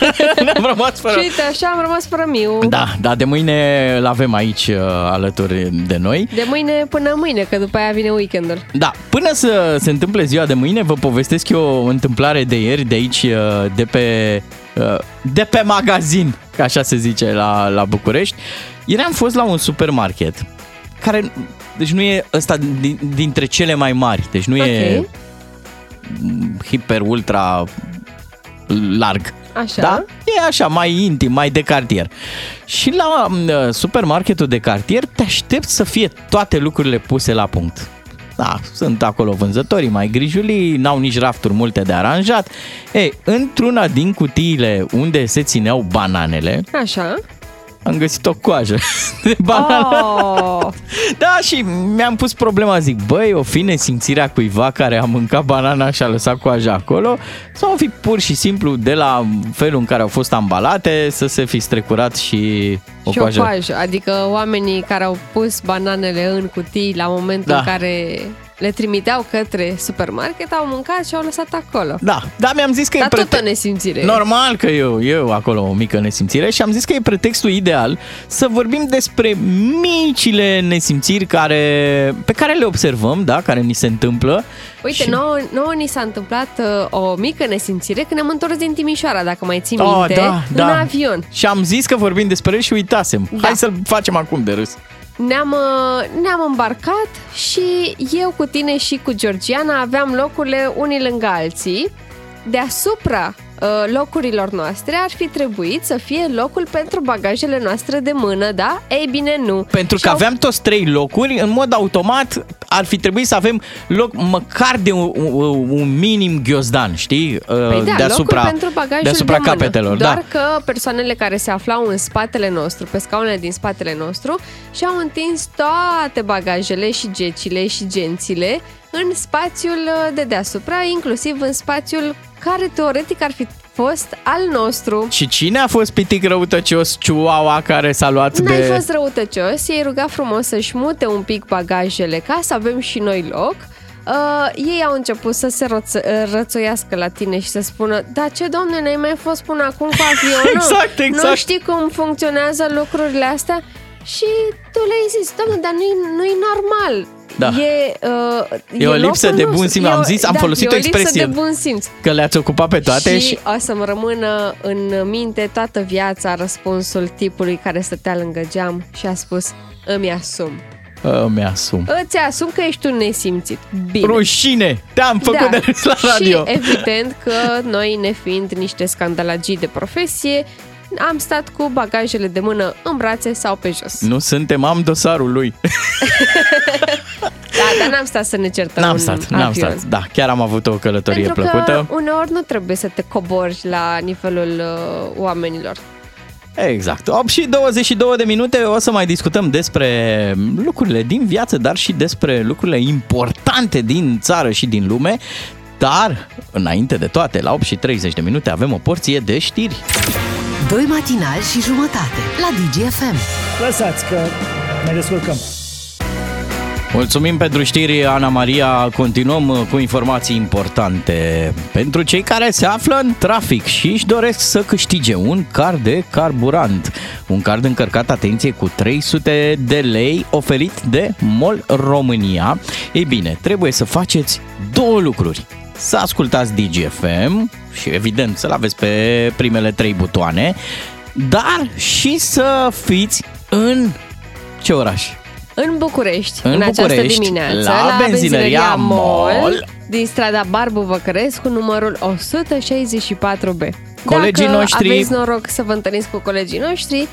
ne-am rămas fără... Și uite, așa am rămas fără Miu. Da, da, de mâine îl avem aici uh, alături de noi. De mâine până mâine, că după aia vine weekendul. Da, până să se întâmple ziua de mâine, vă povestesc eu o întâmplare de ieri, de aici, uh, de pe, uh, de pe magazin, ca așa se zice la, la București. Ieri am fost la un supermarket, care, deci nu e ăsta din, dintre cele mai mari, deci nu e Ok. hiper, ultra larg. Așa. Da? E așa, mai intim, mai de cartier. Și la uh, supermarketul de cartier te aștept să fie toate lucrurile puse la punct. Da, sunt acolo vânzătorii mai grijulii, n-au nici rafturi multe de aranjat. Ei, într-una din cutiile unde se țineau bananele, Așa. Am găsit o coajă de banană. Oh. Da, și mi-am pus problema, zic, băi, o fi nesimțirea cuiva care a mâncat banana și a lăsat coaja acolo sau o fi pur și simplu de la felul în care au fost ambalate să se fi strecurat și o și coajă. o coajă, adică oamenii care au pus bananele în cutii la momentul Da. în care le trimiteau către supermarket, au mâncat și au lăsat acolo. Da, da, mi-am zis că Dar e tot prete- o nesimțire. Normal că eu, eu acolo o mică nesimțire și am zis că e pretextul ideal să vorbim despre micile nesimțiri care, pe care le observăm, da, care ni se întâmplă. Uite, și... nouă, nouă ni s-a întâmplat uh, o mică nesimțire când ne-am întors din Timișoara, dacă mai ții Oh, minte, da, în da. avion. Și am zis că vorbim despre el și uitasem. Da. Hai să-l facem acum de râs. Ne-am, uh, ne-am îmbarcat și eu cu tine și cu Georgiana aveam locurile unii lângă alții. Deasupra uh, locurilor noastre ar fi trebuit să fie locul pentru bagajele noastre de mână, da? Ei bine, nu. Pentru Și că au- aveam toți trei locuri, în mod automat ar fi trebuit să avem loc măcar de un, un, un minim ghiozdan, știi? Păi da, deasupra, locul pentru bagajul deasupra de mână. capetelor, Doar da. că persoanele care se aflau în spatele nostru, pe scaunele din spatele nostru, și-au întins toate bagajele și gecile și gențile în spațiul uh, de deasupra, inclusiv în spațiul care teoretic ar fi fost al nostru. Și cine a fost pitic răutăcios Chihuahua care s-a luat N-ai de... fost răutăcios, i-ai rugat frumos să-și mute un pic bagajele ca să avem și noi loc. Uh, ei au început să se roță, uh, rățoiască la tine și să spună Da, ce domne, n-ai mai fost până acum cu avionul? Exact, exact. Nu știi cum funcționează lucrurile astea? Și tu le-ai zis, domnule, dar nu-i, nu-i normal Da. E, uh, E o lipsă locul de bun nostru. simț. E Am o- zis, am da, folosit e o o lipsă expresie. de bun simț Că le-ați ocupat pe toate și... și o să-mi rămână în minte toată viața răspunsul tipului care stătea lângă geam și a spus îmi asum. Îmi asum. Îți asum că ești un nesimțit. Bine. Rușine! Te-am făcut de râs la radio. Și evident că noi, ne fiind niște scandalagii de profesie, am stat cu bagajele de mână în brațe sau pe jos. Nu suntem, am dosarul lui. Da, dar n-am stat să ne certăm N-am în stat, n-am avion. stat. Da, chiar am avut o călătorie Pentru plăcută. că uneori nu trebuie să te cobori la nivelul uh, oamenilor. Exact. 8 și 22 de minute o să mai discutăm despre lucrurile din viață, dar și despre lucrurile importante din țară și din lume. Dar, înainte de toate, la 8 și 30 de minute avem o porție de știri. Doi matinali și jumătate la DGFM. Lăsați că ne descurcăm. Mulțumim pentru știri, Ana Maria. Continuăm uh, cu informații importante. Pentru cei care se află în trafic și își doresc să câștige un card de carburant. Un card încărcat, atenție, cu 300 de lei oferit de MOL România. Ei bine, trebuie să faceți două lucruri. Să ascultați DGFM și evident să-l aveți pe primele trei butoane, dar și să fiți în ce oraș? În București, În în, această București, dimineață, la benzinăria Mol. din strada Barbu Văcărescu, numărul 164B. Colegii Dacă noștri- aveți noroc să vă întâlniți cu colegii noștri,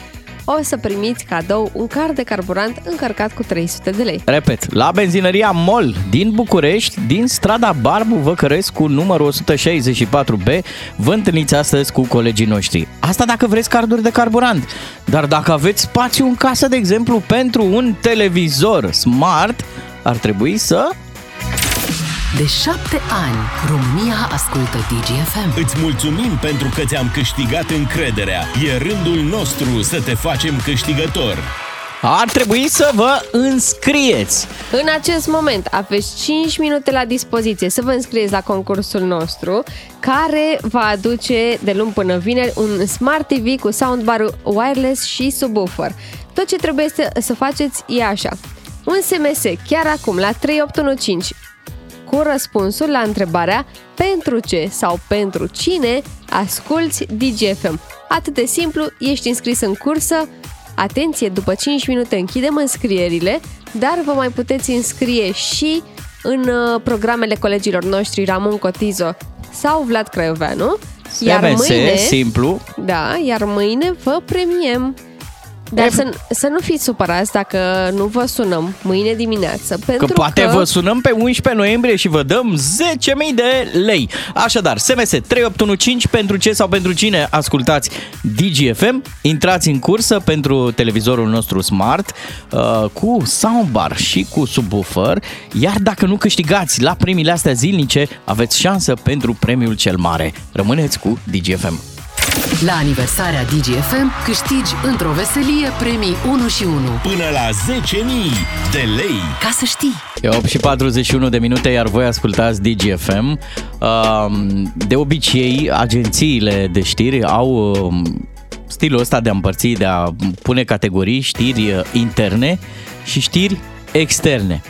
o să primiți cadou un card de carburant încărcat cu 300 de lei. Repet, la benzinăria MOL din București, din strada Barbu Văcărescu, numărul 164B, vă întâlniți astăzi cu colegii noștri. Asta dacă vreți carduri de carburant. Dar dacă aveți spațiu în casă, de exemplu, pentru un televizor smart, ar trebui să... De șapte ani, România ascultă DGFM. Îți mulțumim pentru că ți-am câștigat încrederea. E rândul nostru să te facem câștigător. Ar trebui să vă înscrieți. În acest moment aveți 5 minute la dispoziție să vă înscrieți la concursul nostru care va aduce de luni până vineri un Smart TV cu soundbar wireless și subwoofer. Tot ce trebuie să, să faceți e așa. Un SMS chiar acum la 3815 cu răspunsul la întrebarea pentru ce sau pentru cine asculți DGFM. Atât de simplu, ești înscris în cursă. Atenție, după 5 minute închidem înscrierile, dar vă mai puteți înscrie și în uh, programele colegilor noștri Ramon Cotizo sau Vlad Craioveanu. Iar SMS, mâine, simplu. da, iar mâine vă premiem. Dar să, să nu fiți supărați dacă nu vă sunăm mâine dimineață. Pentru Că poate că... vă sunăm pe 11 noiembrie și vă dăm 10.000 de lei. Așadar, SMS 3815 pentru ce sau pentru cine ascultați DGFM. Intrați în cursă pentru televizorul nostru smart uh, cu soundbar și cu subwoofer. Iar dacă nu câștigați la premiile astea zilnice, aveți șansă pentru premiul cel mare. Rămâneți cu DGFM. La aniversarea DGFM câștigi într-o veselie premii 1 și 1. Până la 10.000 de lei. Ca să știi! E 8 și 41 de minute, iar voi ascultați DGFM. Um, De obicei, agențiile de știri au um, stilul ăsta de a împărți, de a pune categorii, știri uh, interne și știri externe.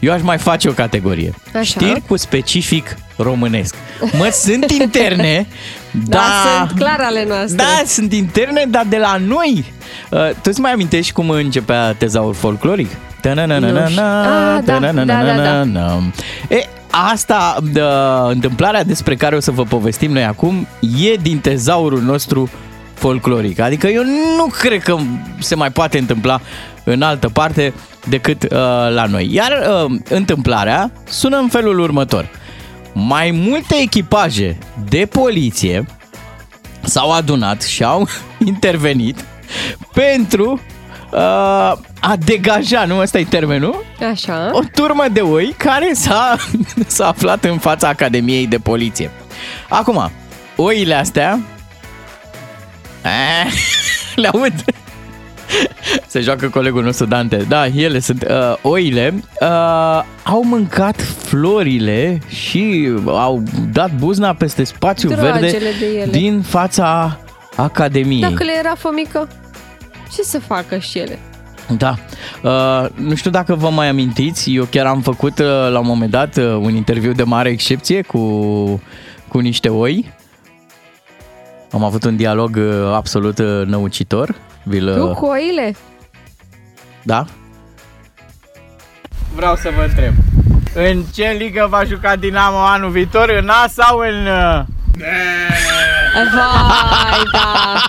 Eu aș mai face o categorie. Așa. Știri cu specific românesc. Mă, sunt interne, Da, dar... sunt clar ale noastre. Da, sunt interne, dar de la noi. Uh, tu îți mai amintești cum începea tezaur folcloric? Nu știu. Ah, Ta-na-na-na-na, da, da, da, da. ta-na-na-na-na. E, asta, de, întâmplarea despre care o să vă povestim noi acum, e din tezaurul nostru folcloric. Adică eu nu cred că se mai poate întâmpla în altă parte decât uh, la noi. Iar uh, întâmplarea sună în felul următor. Mai multe echipaje de poliție s-au adunat și au intervenit pentru uh, a degaja, nu ăsta e termenul, Așa. o turmă de oi care s-a, s-a aflat în fața Academiei de Poliție. Acum, oile astea eh, le aud. Se joacă colegul nostru Dante. Da, ele sunt uh, oile. Uh, au mâncat florile și au dat buzna peste spațiu Dragele verde de ele. din fața Academiei. Dacă le era fomică, ce să facă și ele? Da. Uh, nu știu dacă vă mai amintiți, eu chiar am făcut uh, la un moment dat uh, un interviu de mare excepție cu, cu niște oi. Am avut un dialog uh, absolut uh, năucitor. Vi-l, Tu uh, cu oile? Da? Vreau să vă întreb. În ce ligă va juca Dinamo anul viitor? În A sau în... uh, Vai, da.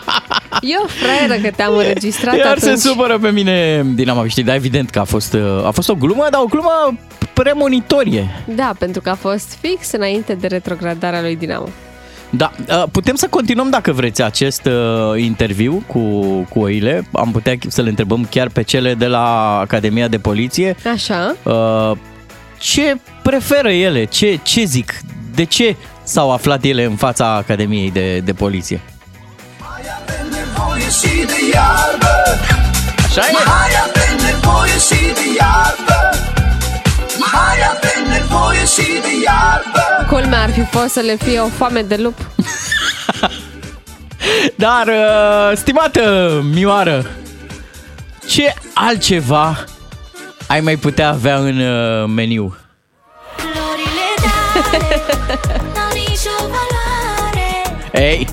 Eu, fraieră, că te-am înregistrat Iar atunci. se supără pe mine Dinamo, știi, dar evident că a fost, uh, a fost o glumă, dar o glumă premonitorie. Da, pentru că a fost fix înainte de retrogradarea lui Dinamo. Da, uh, putem să continuăm dacă vreți acest uh, interviu cu, cu oile. Am putea să le întrebăm chiar pe cele de la Academia de Poliție. Așa. Uh, ce preferă ele? Ce, ce zic? De ce s-au aflat ele în fața Academiei de, de Poliție? nevoie și de iarbă Așa e. Mai avem nevoie și de iarbă Mai avem nevoie și de iarbă Culmea ar fi fost să le fie o foame de lup. Dar, uh, stimată Mioară, ce altceva ai mai putea avea în uh, meniu? Florile tale N-au nicio valoare Ei,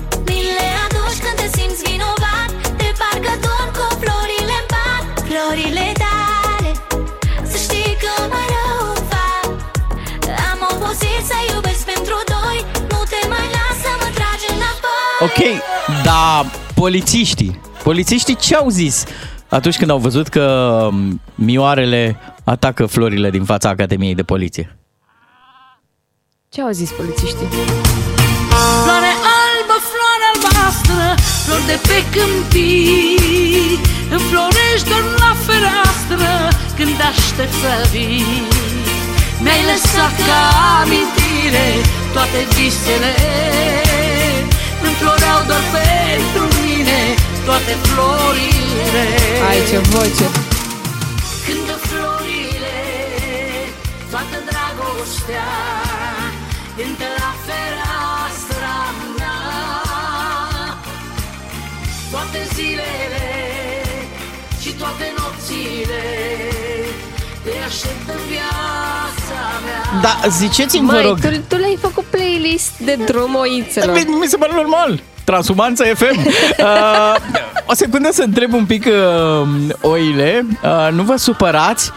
ok, dar polițiștii, polițiștii ce au zis? Atunci când au văzut că um, mioarele atacă florile din fața Academiei de Poliție? Ce au zis polițiștii? Floare albă, floare albastră Flori de pe câmpii. Înflorești doar la fereastră Când aștept să vii. Mi-ai lăsat ca amintire Toate visele Înfloreau doar pentru mine Toate florile. Ai, ce voce! Cântă florile Toată dragostea Cântă la fereastra mea. Toate zilele Și toate nopțile Te aștept în viața mea Da, ziceți-mi, vă Mai, rog. tu, tu le-ai făcut playlist de drum oițelor. Mi, mi se pare normal. Transumanță FM. Uh, o secundă să întreb un pic uh, oile. Uh, nu vă supărați.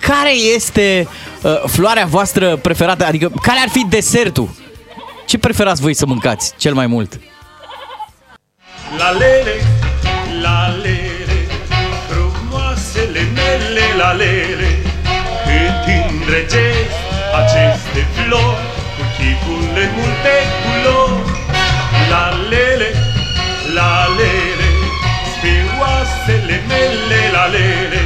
Care este uh, floarea voastră preferată? Adică, care ar fi desertul? Ce preferați voi să mâncați cel mai mult? La lele, la lele la lele Cât îndrăgesc chipurile multe culori La lele, la lele Spre oasele mele la lele.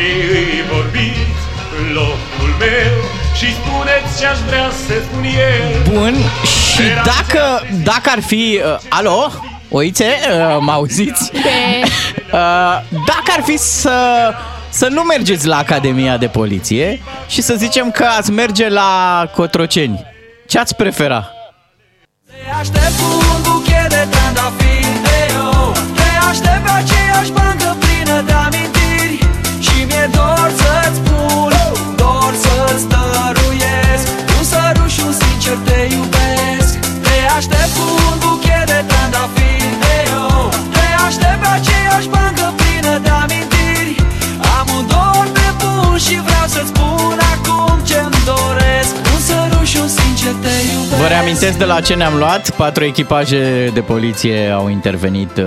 Ei îi vorbiți în locul meu Și spuneți ce-aș vrea să spun eu. Bun, și dacă, dacă ar fi... Uh, alo? Oițe, uh, mă auziți? Uh, dacă ar fi să, să nu mergeți la Academia de Poliție și să zicem că ați merge la Cotroceni, ce ați prefera? Te aștept cu un buchet de trandafiri iubesc Vă reamintesc de la ce ne-am luat? Patru echipaje de poliție au intervenit uh,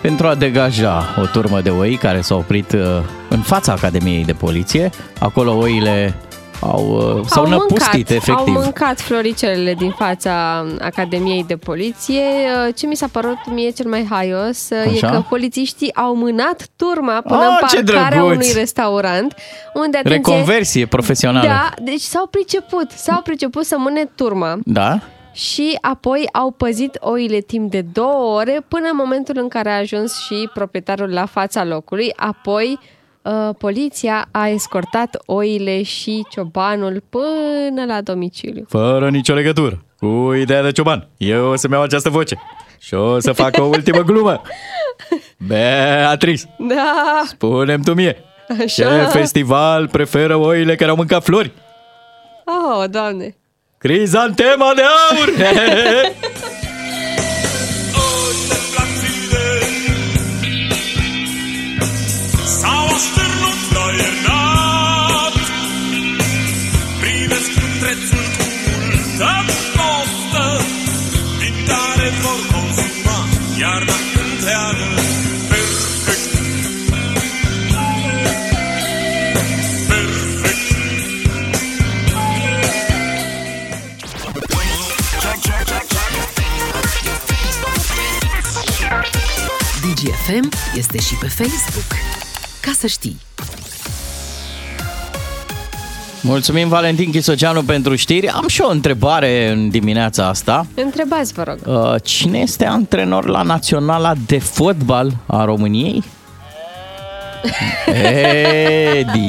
pentru a degaja o turmă de oi care s-au oprit uh, în fața Academiei de Poliție. Acolo oile au, uh, s-au Au năpustit, mâncat, efectiv. Au mâncat floricelele din fața Academiei de Poliție. Ce mi s-a părut mie cel mai haios e Așa? că polițiștii au mânat turma până Ah, în ce parcarea drăguț! unui restaurant unde, atenție, Reconversie profesională. Da, deci s-au priceput, s-au priceput să mâne turma Da? și apoi au păzit oile timp de două ore până în momentul în care a ajuns și proprietarul la fața locului. Apoi uh, poliția a escortat oile și ciobanul până la domiciliu. Fără nicio legătură cu ideea de cioban. Eu o să-mi iau această voce și o să fac o ultimă glumă. Beatrice, Da, spune tu mie, Așa. ce festival preferă oile care au mâncat flori? oh, doamne. Crizantema de aur! DGFM este și pe Facebook. Ca să știi. Mulțumim Valentin Chisoceanu pentru știri. Am și o întrebare în dimineața asta. Întrebați, vă rog. Uh, Cine este antrenor la Naționala de Fotbal a României? Edi.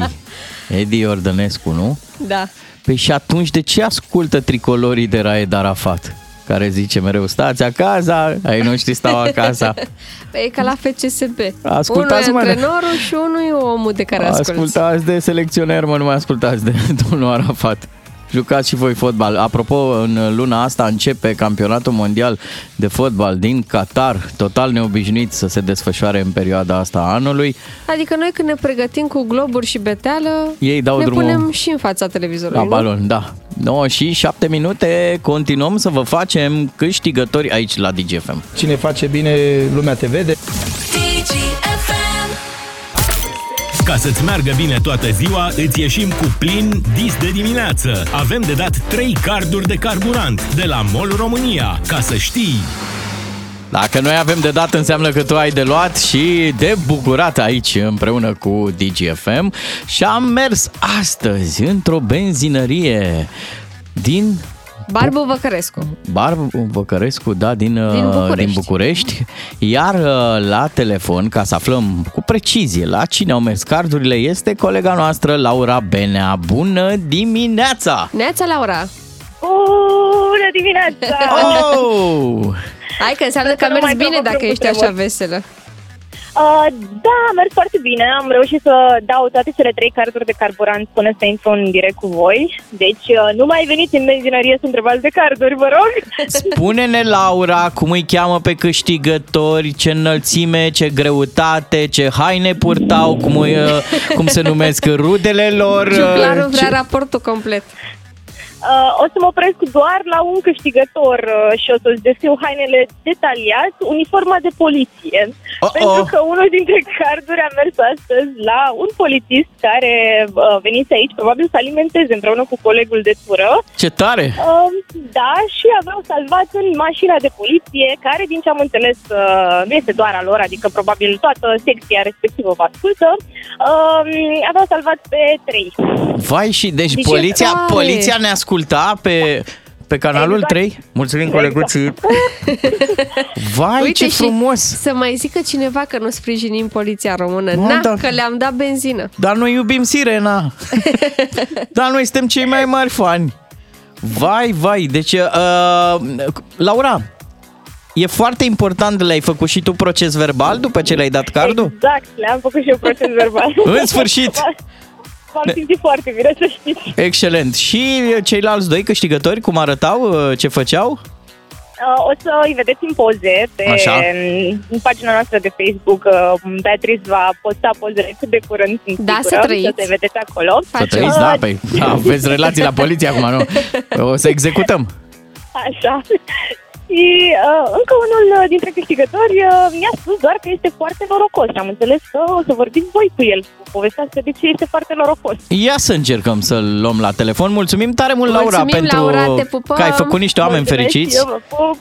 Edi Ordănescu, nu? Da. Păi și atunci de ce ascultă tricolorii de Raed Arafat? Care zice mereu, stați acasă, ai noștri stau acasă. E ca la FCSB. Ascultați, unul mă, e de- antrenorul și unul e omul de care asculți. Ascultați de selecționer, mă, nu mai ascultați de domnul Arafat. Jucați și voi fotbal. Apropo, în luna asta începe campionatul mondial de fotbal din Qatar, total neobișnuit să se desfășoare în perioada asta a anului. Adică noi când ne pregătim cu globuri și beteală, Ei dau ne drumul punem și în fața televizorului, La nu? balon, da. 9 și 7 minute, continuăm să vă facem câștigători aici la DGFM. Cine face bine, lumea te vede. Ca să-ți meargă bine toată ziua, îți ieșim cu plin dis de dimineață. Avem de dat 3 carduri de carburant de la MOL România. Ca să știi... Dacă noi avem de dat, înseamnă că tu ai de luat și de bucurat aici împreună cu DGFM și am mers astăzi într-o benzinărie din Barbu Văcărescu. Barbu Băcărescu, da, din, Din din, București. București. din București. Iar uh, la telefon, ca să aflăm cu precizie la cine au mers cardurile, este colega noastră, Laura Benea. Bună dimineața! Neața, Laura! Bună dimineața! Oh! Hai că înseamnă că Sper să nu mergi mai bine provocăm dacă cu ești așa tremur. veselă. Uh, da, a mers foarte bine. Am reușit să dau toate cele trei carduri de carburant până să intru în direct cu voi. Deci uh, nu mai veniți în benzinărie să întrebați de carduri, vă rog. Spune-ne, Laura, cum îi cheamă pe câștigători, ce înălțime, ce greutate, ce haine purtau, cum, îi, uh, cum se numesc rudele lor. uh, Juglarul vrea ce- raportul complet. Uh, o să mă opresc doar la un câștigător uh, și o să-ți descriu hainele detaliat, uniforma de poliție. Uh-oh. Pentru că unul dintre carduri a mers astăzi la un polițist care uh, venise aici, probabil să alimenteze împreună cu colegul de tură. Ce tare! Uh, da, și aveau salvat în mașina de poliție, care, din ce am înțeles, uh, nu este doar a lor, adică probabil toată secția respectivă vă ascultă, uh, aveau salvat pe trei. Vai și, deci Deci e poliția, tare. poliția ne asculta pe, pe canalul Exact. 3. Mulțumim, coleguții. Vai, Uite ce și frumos! să mai zică cineva că nu sprijinim poliția română. Mă, Na, da. că le-am dat benzină. Dar noi iubim sirena. Dar noi suntem cei mai mari fani. Vai, vai, deci, uh, Laura, e foarte important, le-ai făcut și tu proces verbal după ce le-ai dat cardul? Exact, le-am făcut și eu proces verbal. În sfârșit! M-am simțit foarte bine, să știți. Excelent. Și ceilalți doi câștigători, cum arătau, uh, ce făceau? Uh, o să îi vedeți în poze pe Așa. în pagina noastră de Facebook. Uh, Beatrice va posta pozele cât de curând sunt Da, sigură, să trăiți. Să te vedeți acolo. Să trăiți, da, păi, da, aveți relații la poliție acum, nu? O să executăm. Așa. Și uh, încă unul uh, dintre câștigători uh, mi-a spus doar că este foarte norocos. Și am înțeles că o să vorbiți voi cu el, cu povesteați de ce este foarte norocos. Ia să încercăm să-l luăm la telefon. Mulțumim tare mult, Laura, Mulțumim, pentru Laura, te pupăm. că ai făcut niște oameni Mulțumesc, fericiți. eu vă pup.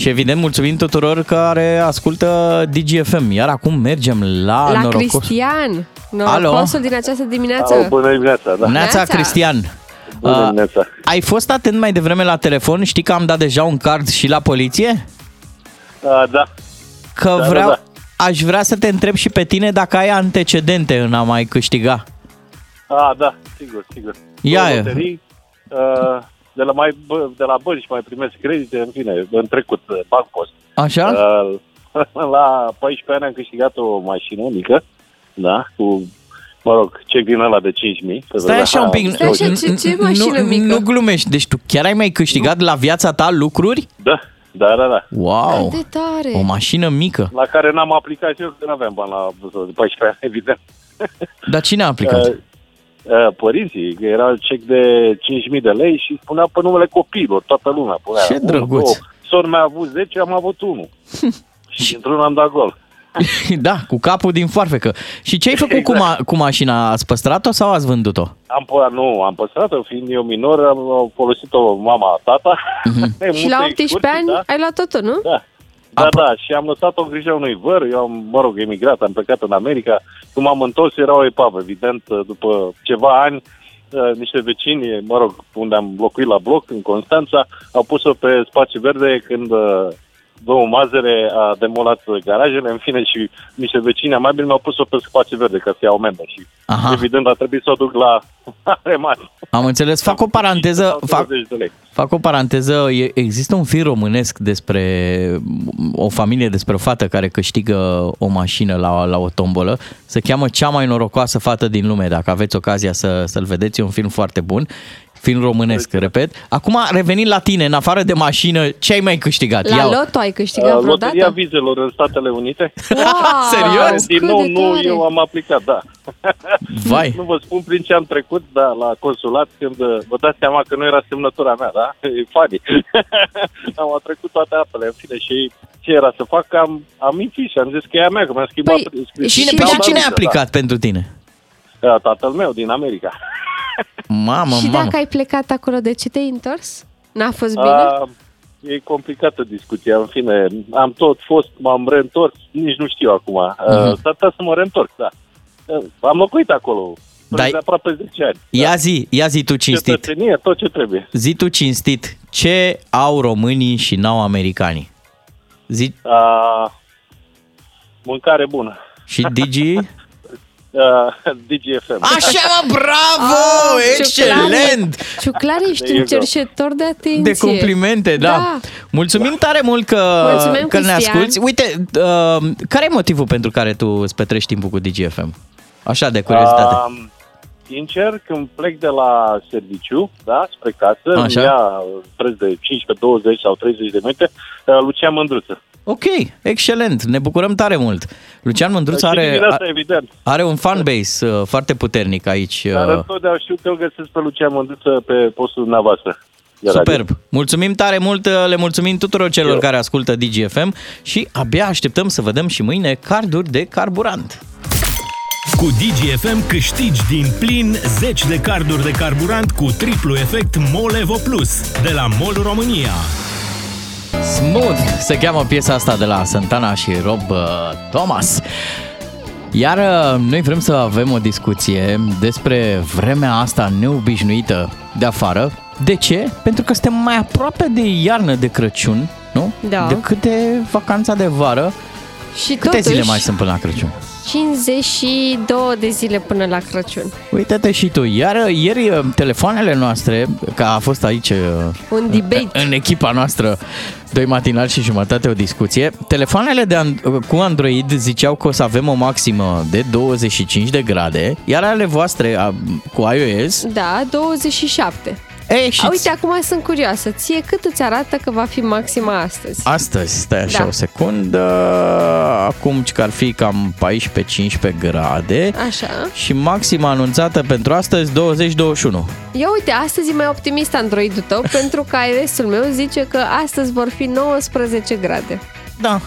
Și evident, mulțumim tuturor care ascultă DGFM. Iar acum mergem la, La norocos. Cristian, norocosul din această dimineață. Au, bună dimineața, da. Neața, Cristian. Bună Uh, dimineața. ai fost atent mai devreme la telefon? Știi că am dat deja un card și la poliție? Uh, da. Că Da, da, vreau, da. aș vrea să te întreb și pe tine dacă ai antecedente în a mai câștiga. Ah, da, sigur, sigur. Ia Două e. loterii, uh, de la, mai, bă- de la bănci mai primesc credite, în fine, în trecut, uh, banc post. Așa? Uh, la 14 ani am câștigat o mașină mică, da, cu, mă rog, cec din ăla de 5.000. că Stai da, așa un pic. Stai așa, ce- ce mașină nu, mică? Nu glumești. Deci tu chiar ai mai câștigat la viața ta lucruri? Da, da, da, da. Wow! De tare. O mașină mică. La care n-am aplicat eu, că nu aveam bani la buzăr de 14 ani, evident. Dar cine a aplicat? Uh, uh, părinții, că era cec de 5.000 de lei și spunea pe numele copiilor, toată lumea punea. Ce Unul, drăguț. două. Sora mea a avut 10, am avut unul. și într-un am dat gol. da, cu capul din foarfecă. Și ce ai făcut cu, Exact. ma- cu mașina? Ați păstrat-o sau ați vândut-o? Am, pă- nu, am păstrat-o, fiind eu minor, am am folosit-o mama, tata. Mhm. Și la 18 ani da? ai luat totul, nu? Da. Da, da, și am lăsat-o în grija unui văr, eu am, mă rog, emigrat, am plecat în America. Când m-am întors, era o epavă, evident, după ceva ani, uh, niște vecini, mă rog, unde am locuit la bloc, în Constanța, au pus-o pe spațiu verde când uh, domnul Mazăre a demolat garajele, în fine, și niște vecini amabili mi-au pus-o pe spațiu verde ca să iau amendă și Aha. evident a trebuit să o duc la remat. Am înțeles. Fac o paranteză. Fac, 20 de lei. fac o paranteză. E- Există un film românesc despre o familie, despre o fată care câștigă o mașină la, la o tombolă. Se cheamă Cea mai norocoasă fată din lume. Dacă aveți ocazia să, să-l vedeți, e un film foarte bun. Film românesc, repet. Acum, revenind la tine, în afară de mașină, ce ai mai câștigat? La Ia-o. loto ai câștigat Uh, Loteria vreodată? vizelor în Statele Unite. Wow, Serios? Din cât nou, de nu, tare. eu am aplicat, da. Vai. Nu vă spun prin ce am trecut, da, la consulat, când uh, vă dați seama că nu era semnătura mea, da? E funny. am trecut toate apele, în fine, și ce era să fac, am, am mințit și am zis că e a mea, că mi-am schimbat Păi, scrisul. Cine, Și pe dacă- cine ai aplicat pentru tine? Da. Da, tatăl meu din America. Mamă, Și mamă. dacă ai plecat acolo, de ce te-ai întors? N-a fost bine? A, e complicată discuția, în fine. Am tot fost, m-am reîntors, nici nu știu acum. Mhm. Uh, S-ar putea să mă reîntorc, da. Uh, Am locuit acolo, Dai- de aproape 10 ani. Ia zi, ia zi tu cinstit. Cetățenie, tot ce trebuie. Zi tu cinstit, ce au românii și n-au americanii? Zi Uh, mâncare bună. și Digi? Uh, DGFM. Așa mă, bravo! Ah, excelent! Ciuclare, ești There you un go. cerșetor de atenție. De complimente, da. Da. Mulțumim tare mult că, Mulțumim, că ne Cristian. asculti. Uite, uh, care e motivul pentru care tu îți petrești timpul cu DGFM? Așa, de curiozitate. Um, sincer, când plec de la serviciu, da, spre casă, Așa. îmi ia preț de 15, 20 sau 30 de minute, uh, Lucian Mândruță. Ok, excelent, ne bucurăm tare mult. Lucian Mândruț Și are, dimineața, evident. are un fanbase uh, foarte puternic aici. Dar uh, întotdeauna știu că îl găsesc pe Lucian Mândruță pe postul dumneavoastră. de radio. Superb! Mulțumim tare mult, uh, le mulțumim tuturor celor care ascultă DGFM și abia așteptăm să vedem și mâine carduri de carburant. Cu DGFM câștigi din plin 10 de carduri de carburant cu triplu efect Molevo Plus de la MOL România. Smooth se cheamă piesa asta de la Santana și Rob uh, Thomas. Iar uh, noi vrem să avem o discuție despre vremea asta neobișnuită de afară. De ce? Pentru că suntem mai aproape de iarnă de Crăciun, nu? Da. Decât de vacanța de vară. Și Câte totuși, zile mai sunt până la Crăciun? 52 de zile până la Crăciun. Uite-te și tu. Iar uh, ieri uh, telefoanele noastre, că a fost aici uh, Un debate. în echipa noastră doi matinali și jumătate o discuție. Telefoanele de an- cu Android ziceau că o să avem o maximă de 25 de grade, iar ale voastre a- cu iOS Da, 27. Ei, și A, uite, acum sunt curioasă. Ție cât îți arată că va fi maxima astăzi? astăzi, stai așa Da. o secundă, acum că ar fi cam 14-15 grade Așa. și maxima anunțată pentru astăzi 20-21. Ia uite, astăzi e mai optimist Androidul tău pentru că iOS-ul meu zice că astăzi vor fi 19 grade. Da,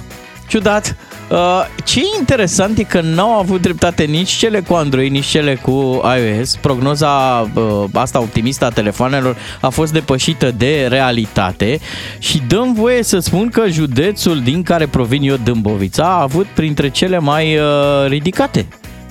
ciudat. Uh, ce e interesant e că n-au avut dreptate nici cele cu Android, nici cele cu iOS. Prognoza uh, asta optimistă a telefonelor a fost depășită de realitate și dăm voie să spun că județul din care provin eu, Dâmbovița, a avut printre cele mai uh, ridicate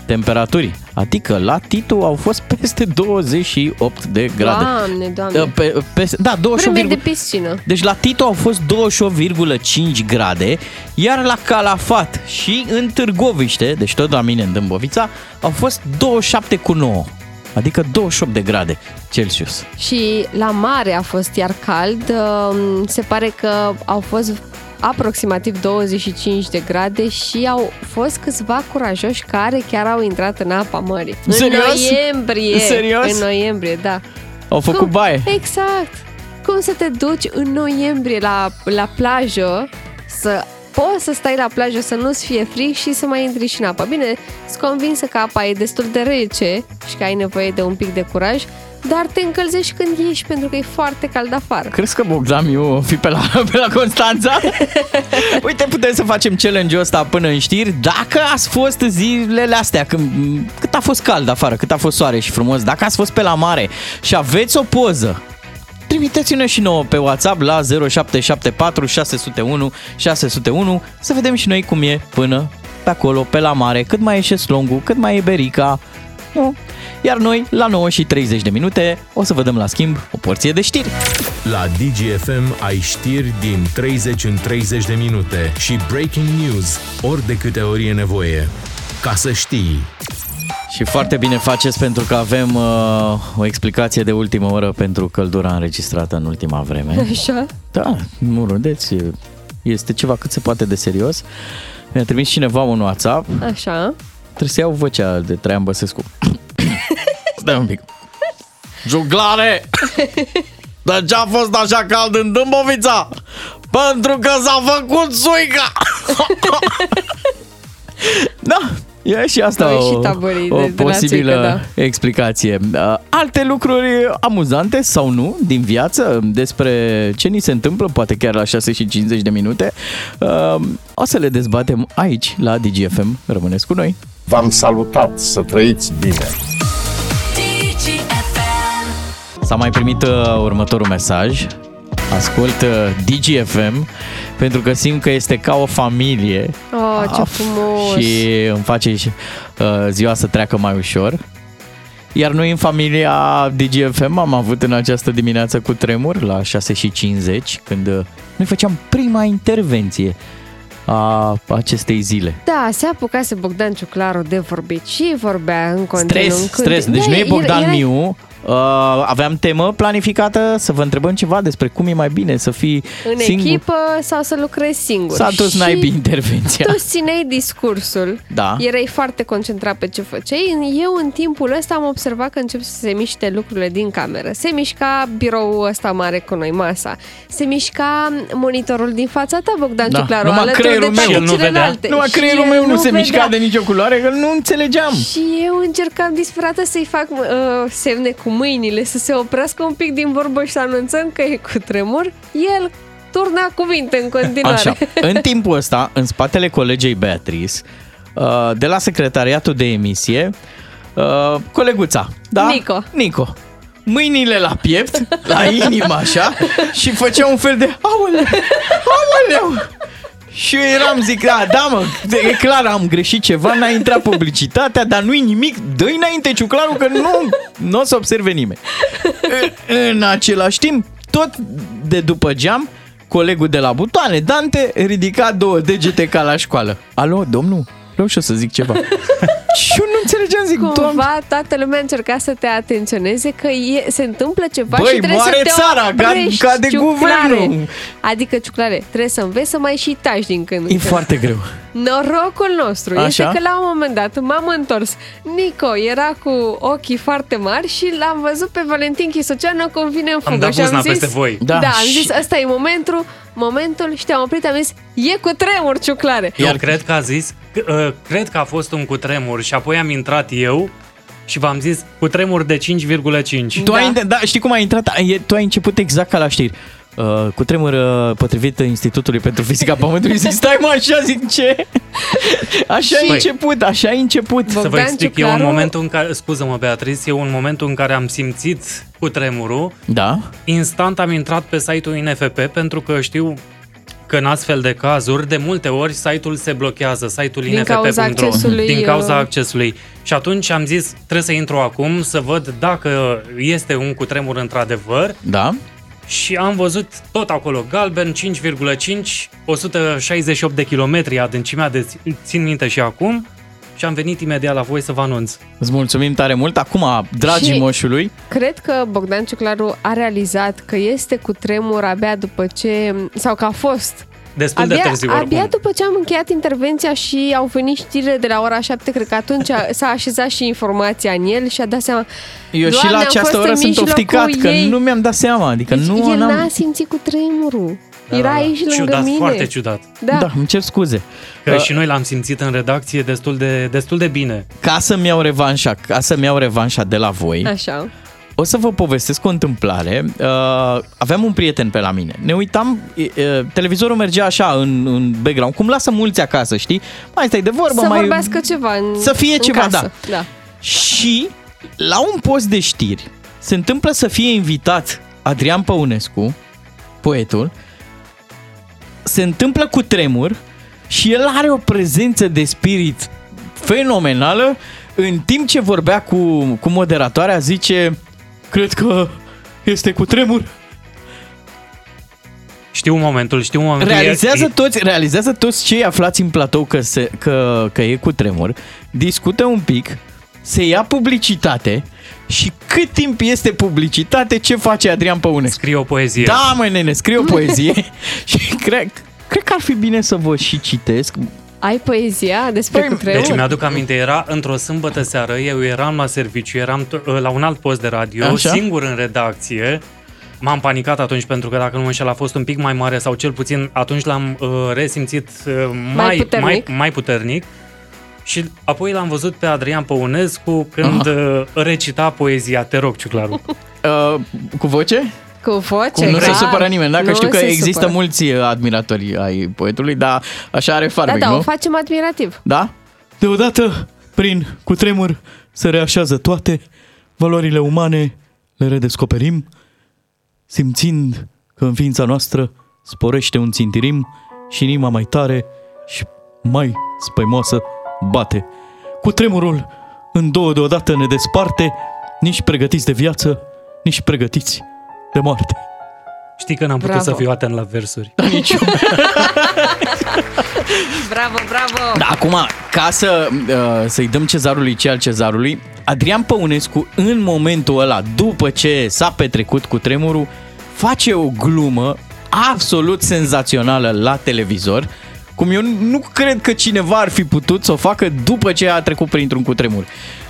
temperaturi. Adică la Titu au fost peste 28 de grade. Doamne, doamne. Uh, Pe, pe, da, 28, Vreme de piscină. deci la Tito au fost 28,5 grade, iar la Calafat și în Târgoviște, deci tot la mine în Dâmbovița, au fost 27,9. Adică 28 de grade Celsius. Și la mare a fost iar cald. Um, Se pare că au fost aproximativ 25 de grade și au fost câțiva curajoși care chiar au intrat în apa mării. Serios? În noiembrie. Serios? În noiembrie, da. Au făcut Cum? baie. Exact. Cum să te duci în noiembrie la, la plajă să poți să stai la plajă, să nu-ți fie frig și să mai intri și în apă. Bine, sunt convinsă că apa e destul de rece și că ai nevoie de un pic de curaj, dar te încălzești când ieși pentru că e foarte cald afară. Crezi că Bogdan eu o fi pe la, pe la Constanța? Uite, putem să facem challenge-ul ăsta până în știri. Dacă ați fost zilele astea, când, cât a fost cald afară, cât a fost soare și frumos, dacă ați fost pe la mare și aveți o poză, trimiteți-ne și nouă pe WhatsApp la 0774 601 601 să vedem și noi cum e până pe acolo, pe la mare, cât mai e șeslongul, cât mai e berica. Nu? Iar noi, la 9 și 30 de minute, o să vă dăm la schimb o porție de știri. La DGFM ai știri din 30 în 30 de minute și breaking news ori de câte ori e nevoie. Ca să știi. Și foarte bine faceți pentru că avem uh, o explicație de ultimă oră pentru căldura înregistrată în ultima vreme. Așa? Da, nu râdeți, este ceva cât se poate de serios. Mi-a trimis cineva un WhatsApp, Așa. trebuie să iau vocea de Traian Băsescu. Stai un pic. Juglare! De ce a fost așa cald în Dâmbovița? Pentru că s-a făcut suica! da, e și asta Au o, ieșit taburii o de- de la posibilă țuică, explicație. Uh, Alte lucruri amuzante sau nu din viață despre ce ni se întâmplă, poate chiar la 6 și 50 de minute, uh, o să le dezbatem aici la DGFM. Rămâneți cu noi! V-am salutat, să trăiți bine! S-a mai primit uh, următorul mesaj. Ascult uh, DGFM pentru că simt că este ca o familie Oh, ce Af, frumos! și îmi face și, uh, ziua să treacă mai ușor. Iar noi în familia DGFM am avut în această dimineață cu tremur la 6 și 50 când uh, noi făceam prima intervenție a acestei zile. Da, se apucase Bogdan Ciuclaru de vorbit și vorbea în continuu. Stres, în stres. continuu. Deci Da, nu e era- Bogdan era- Miu, Uh, aveam temă planificată să vă întrebăm ceva despre cum e mai bine să fii În singur. echipă sau să lucrezi singur. S-a dus Și naibii intervenția. Tu țineai discursul, Da. erai foarte concentrat pe ce făceai. Eu în timpul ăsta am observat că încep să se miște lucrurile din cameră. Se mișca biroul ăsta mare cu noi, masa. Se mișca monitorul din fața ta, Bogdan Da, Ciuclaru, numai alături creierul de meu toate nu vedea. celelalte. Numai Și creierul el meu nu se mișca vedea. de nicio culoare, că nu înțelegeam. Și eu încercam disperată să-i fac uh, semne cu mâinile, să se oprească un pic din vorbă și să anunțăm că e cu tremur. El turna cuvinte în continuare. Așa, în timpul ăsta, în spatele colegei Beatrice, uh, de la secretariatul de emisie, uh, coleguța, da? Nico. Nico. Mâinile la piept, la inimă așa, și făcea un fel de aoleu, aoleu. Și eu eram, zic, da, da mă, e clar, am greșit ceva, n-a intrat publicitatea, dar nu-i nimic, dă-i înainte ciuclarul că nu, nu o să observe nimeni. În, în același timp, tot de după geam, colegul de la butoane, Dante, ridica două degete ca la școală. Alo, domnul? Vreau și eu să zic ceva. și eu nu înțelegeam, zic, doamne, Cumva toată lumea încerca să te atenționeze că e, se întâmplă ceva Băi, și trebuie moare să te țara, ca- oprești, ca de ciuclare. guvernul. Adică, ciuclare, trebuie să înveți să mai și taci din când în e când. foarte greu. Norocul nostru Așa? este că la un moment dat m-am întors. Nico era cu ochii foarte mari și l-am văzut pe Valentin Chisoceanu cum vine în Am fugă. dat și am buzna zis, peste voi. Da, Da, am și- zis, ăsta e momentul, momentul și te-am oprit, am zis, e cu tremur, ciuclare. Eu cred că a zis, uh, cred că a fost un cutremur și apoi am intrat eu și v-am zis cutremur de 5,5. Tu ai, da, știi cum ai intrat? Ai- Tu ai început exact ca la știri. Uh, cu tremur uh, potrivit Institutului pentru Fizica Pământului Zic, stai mă așa, zic ce? Așa ai Păi. început, așa ai început Să vă explic, eu în momentul în care, scuză-mă Beatrice, eu în momentul în care am simțit cu tremurul, Da? instant am intrat pe site-ul INFP pentru că știu că în astfel de cazuri, de multe ori, site-ul se blochează, site-ul Din cauza infp.ro, accesului, din cauza uh, accesului. Și atunci am zis, trebuie să intru acum să văd dacă este un cutremur într-adevăr Da? și am văzut tot acolo, galben 5,5, 168 de kilometri adâncimea de țin minte și acum și am venit imediat la voi să vă anunț. Îți mulțumim tare mult. Acum, dragii Și- moșului, Cred că Bogdan Ciuclaru a realizat că este cu tremur abia după ce, sau că a fost Destul abia, de târziu oricum. abia după ce am încheiat intervenția și au venit știrile de la ora 7, cred că atunci a- s-a așezat și informația în el și a dat seama eu și Doamne, la am această fost oră în sunt mijlocul ofticat, că ei. nu mi-am dat seama. Adică Deci nu el n-am... n-a simțit cu tremurul. Era aici lângă ciudat, mine. foarte ciudat. Da. da, îmi cer scuze. Că Uh, și noi l-am simțit în redacție destul de, destul de bine. Ca să-mi iau revanșa, ca să-mi iau revanșa de la voi, Așa. O să vă povestesc o întâmplare. Uh, aveam un prieten pe la mine. Ne uitam, uh, televizorul mergea așa în, în background, cum lasă mulți acasă, știi? Mai stai de vorbă, Să mai... vorbească ceva în Să fie în ceva, casă. da. da. Și la un post de știri se întâmplă să fie invitat Adrian Păunescu, poetul, se întâmplă cu tremur și el are o prezență de spirit fenomenală în timp ce vorbea cu, cu moderatoarea zice cred că este cu tremur. Știu momentul, știu momentul. Realizează E- toți, realizează toți cei aflați în platou că, se, că, că e cu tremur, discută un pic, se ia publicitate și cât timp este publicitate, ce face Adrian Păunescu? Scrie o poezie. Da, măi, nene, scrie o poezie și cred, cred că ar fi bine să vă și citesc. Ai poezia despre Păi, cu tremur? Deci mi-aduc aminte, era într-o sâmbătă seară, eu eram la serviciu, eram t- la un alt post de radio, Așa. singur în redacție. M-am panicat atunci pentru că dacă nu mă înșel a fost un pic mai mare sau cel puțin atunci l-am uh, resimțit uh, mai, mai, puternic. mai, mai puternic. Și apoi l-am văzut pe Adrian Păunescu când uh, recita poezia. Te rog, Ciuclaru. Uh, cu voce? Cu voce, Cum nu se clar. supără nimeni, dacă Nu știu că se există supără. mulți uh, admiratori ai poetului, dar așa are Da, farmec, da, nu? o facem admirativ. Da? Deodată, prin cutremur, se reașează toate valorile umane, le redescoperim, simțind că în ființa noastră sporește un țintirim și inima mai tare și mai spăimoasă bate. Cu tremurul în două deodată ne desparte, nici pregătiți de viață, nici pregătiți de moarte. Știi că n-am putut Bravo. să fiu atent la versuri. Da, nici eu. Bravo, bravo! Da, acum, ca să, uh, să-i dăm cezarului ce al cezarului, Adrian Păunescu, în momentul ăla, după ce s-a petrecut cu tremurul, face o glumă absolut senzațională la televizor, cum eu nu cred că cineva ar fi putut să o facă după ce a trecut printr-un cutremur.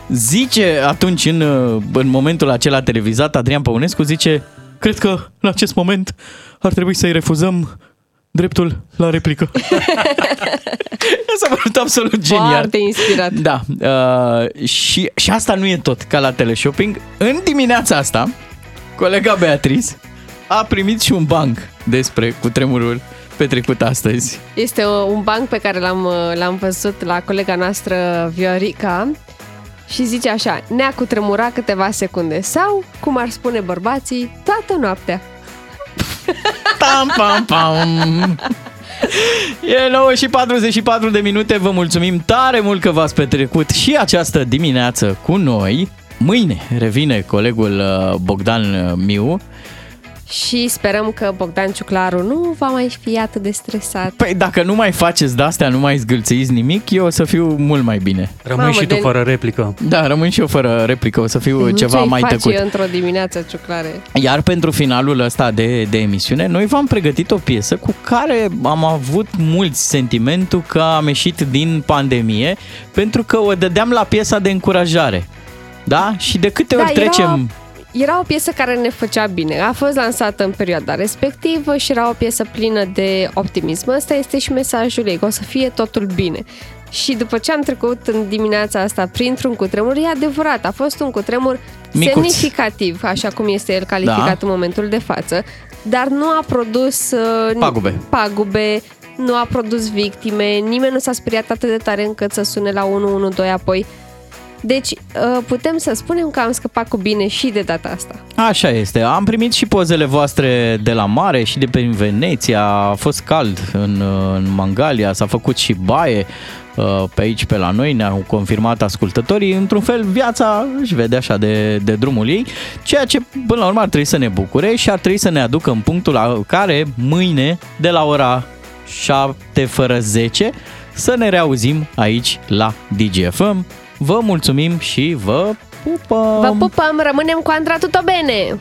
Zice atunci, în, uh, în momentul acela televizat, Adrian Păunescu zice, cred că în acest moment ar trebui să-i refuzăm dreptul la replică. S-a părut absolut genial. Foarte inspirat. Da. Uh, și, și asta nu e tot ca la teleshopping. În dimineața asta, colega Beatrice a primit și un banc despre cutremurul petrecut astăzi. Este o- un banc pe care l-am, l-am văzut la colega noastră Viorica și zice așa, ne-a cutremurat câteva secunde sau, cum ar spune bărbații, toată noaptea. Pam, pam, pam. E 9 și 44 de minute, vă mulțumim tare mult că v-ați petrecut și această dimineață cu noi. Mâine revine colegul uh, Bogdan uh, Miu. Și sperăm că Bogdan Ciuclaru nu va mai fi atât de stresat. Păi dacă nu mai faceți de-astea, nu mai zgâlțăiți nimic, eu o să fiu mult mai bine. Rămâi Mamă, și tu de- fără replică. Da, rămân și eu fără replică, o să fiu nu ceva ce-ai mai face tăcut. într-o dimineață, Ciuclare? Iar pentru finalul ăsta de, de emisiune, noi v-am pregătit o piesă cu care am avut mulți sentimentul că am ieșit din pandemie, pentru că o dădeam la piesa de încurajare. Da? Și de câte ori Da, trecem... Era, era o piesă care ne făcea bine. A fost lansată în perioada respectivă și era o piesă plină de optimism. Ăsta este și mesajul ei, că o să fie totul bine. Și după ce am trecut în dimineața asta printr-un cutremur, e adevărat, a fost un cutremur Micuț. semnificativ, așa cum este el calificat Da. în momentul de față, dar nu a produs uh, Pagube. pagube, nu a produs victime, nimeni nu s-a speriat atât de tare încât să sune la 112 apoi. Deci uh, putem să spunem că am scăpat cu bine și de data asta. Așa este. Am primit și pozele voastre de la mare și de pe Veneția. A fost cald în, în Mangalia, s-a făcut și baie uh, pe aici, pe la noi, ne-au confirmat ascultătorii. Într-un fel, viața își vede așa de, de drumul ei, ceea ce până la urmă ar trebui să ne bucure și ar trebui să ne aducă în punctul la care mâine, de la ora 7 fără 10, să ne reauzim aici la DGFM. Vă mulțumim și vă pupăm! Vă pupăm, rămânem cu Andra Tutobene!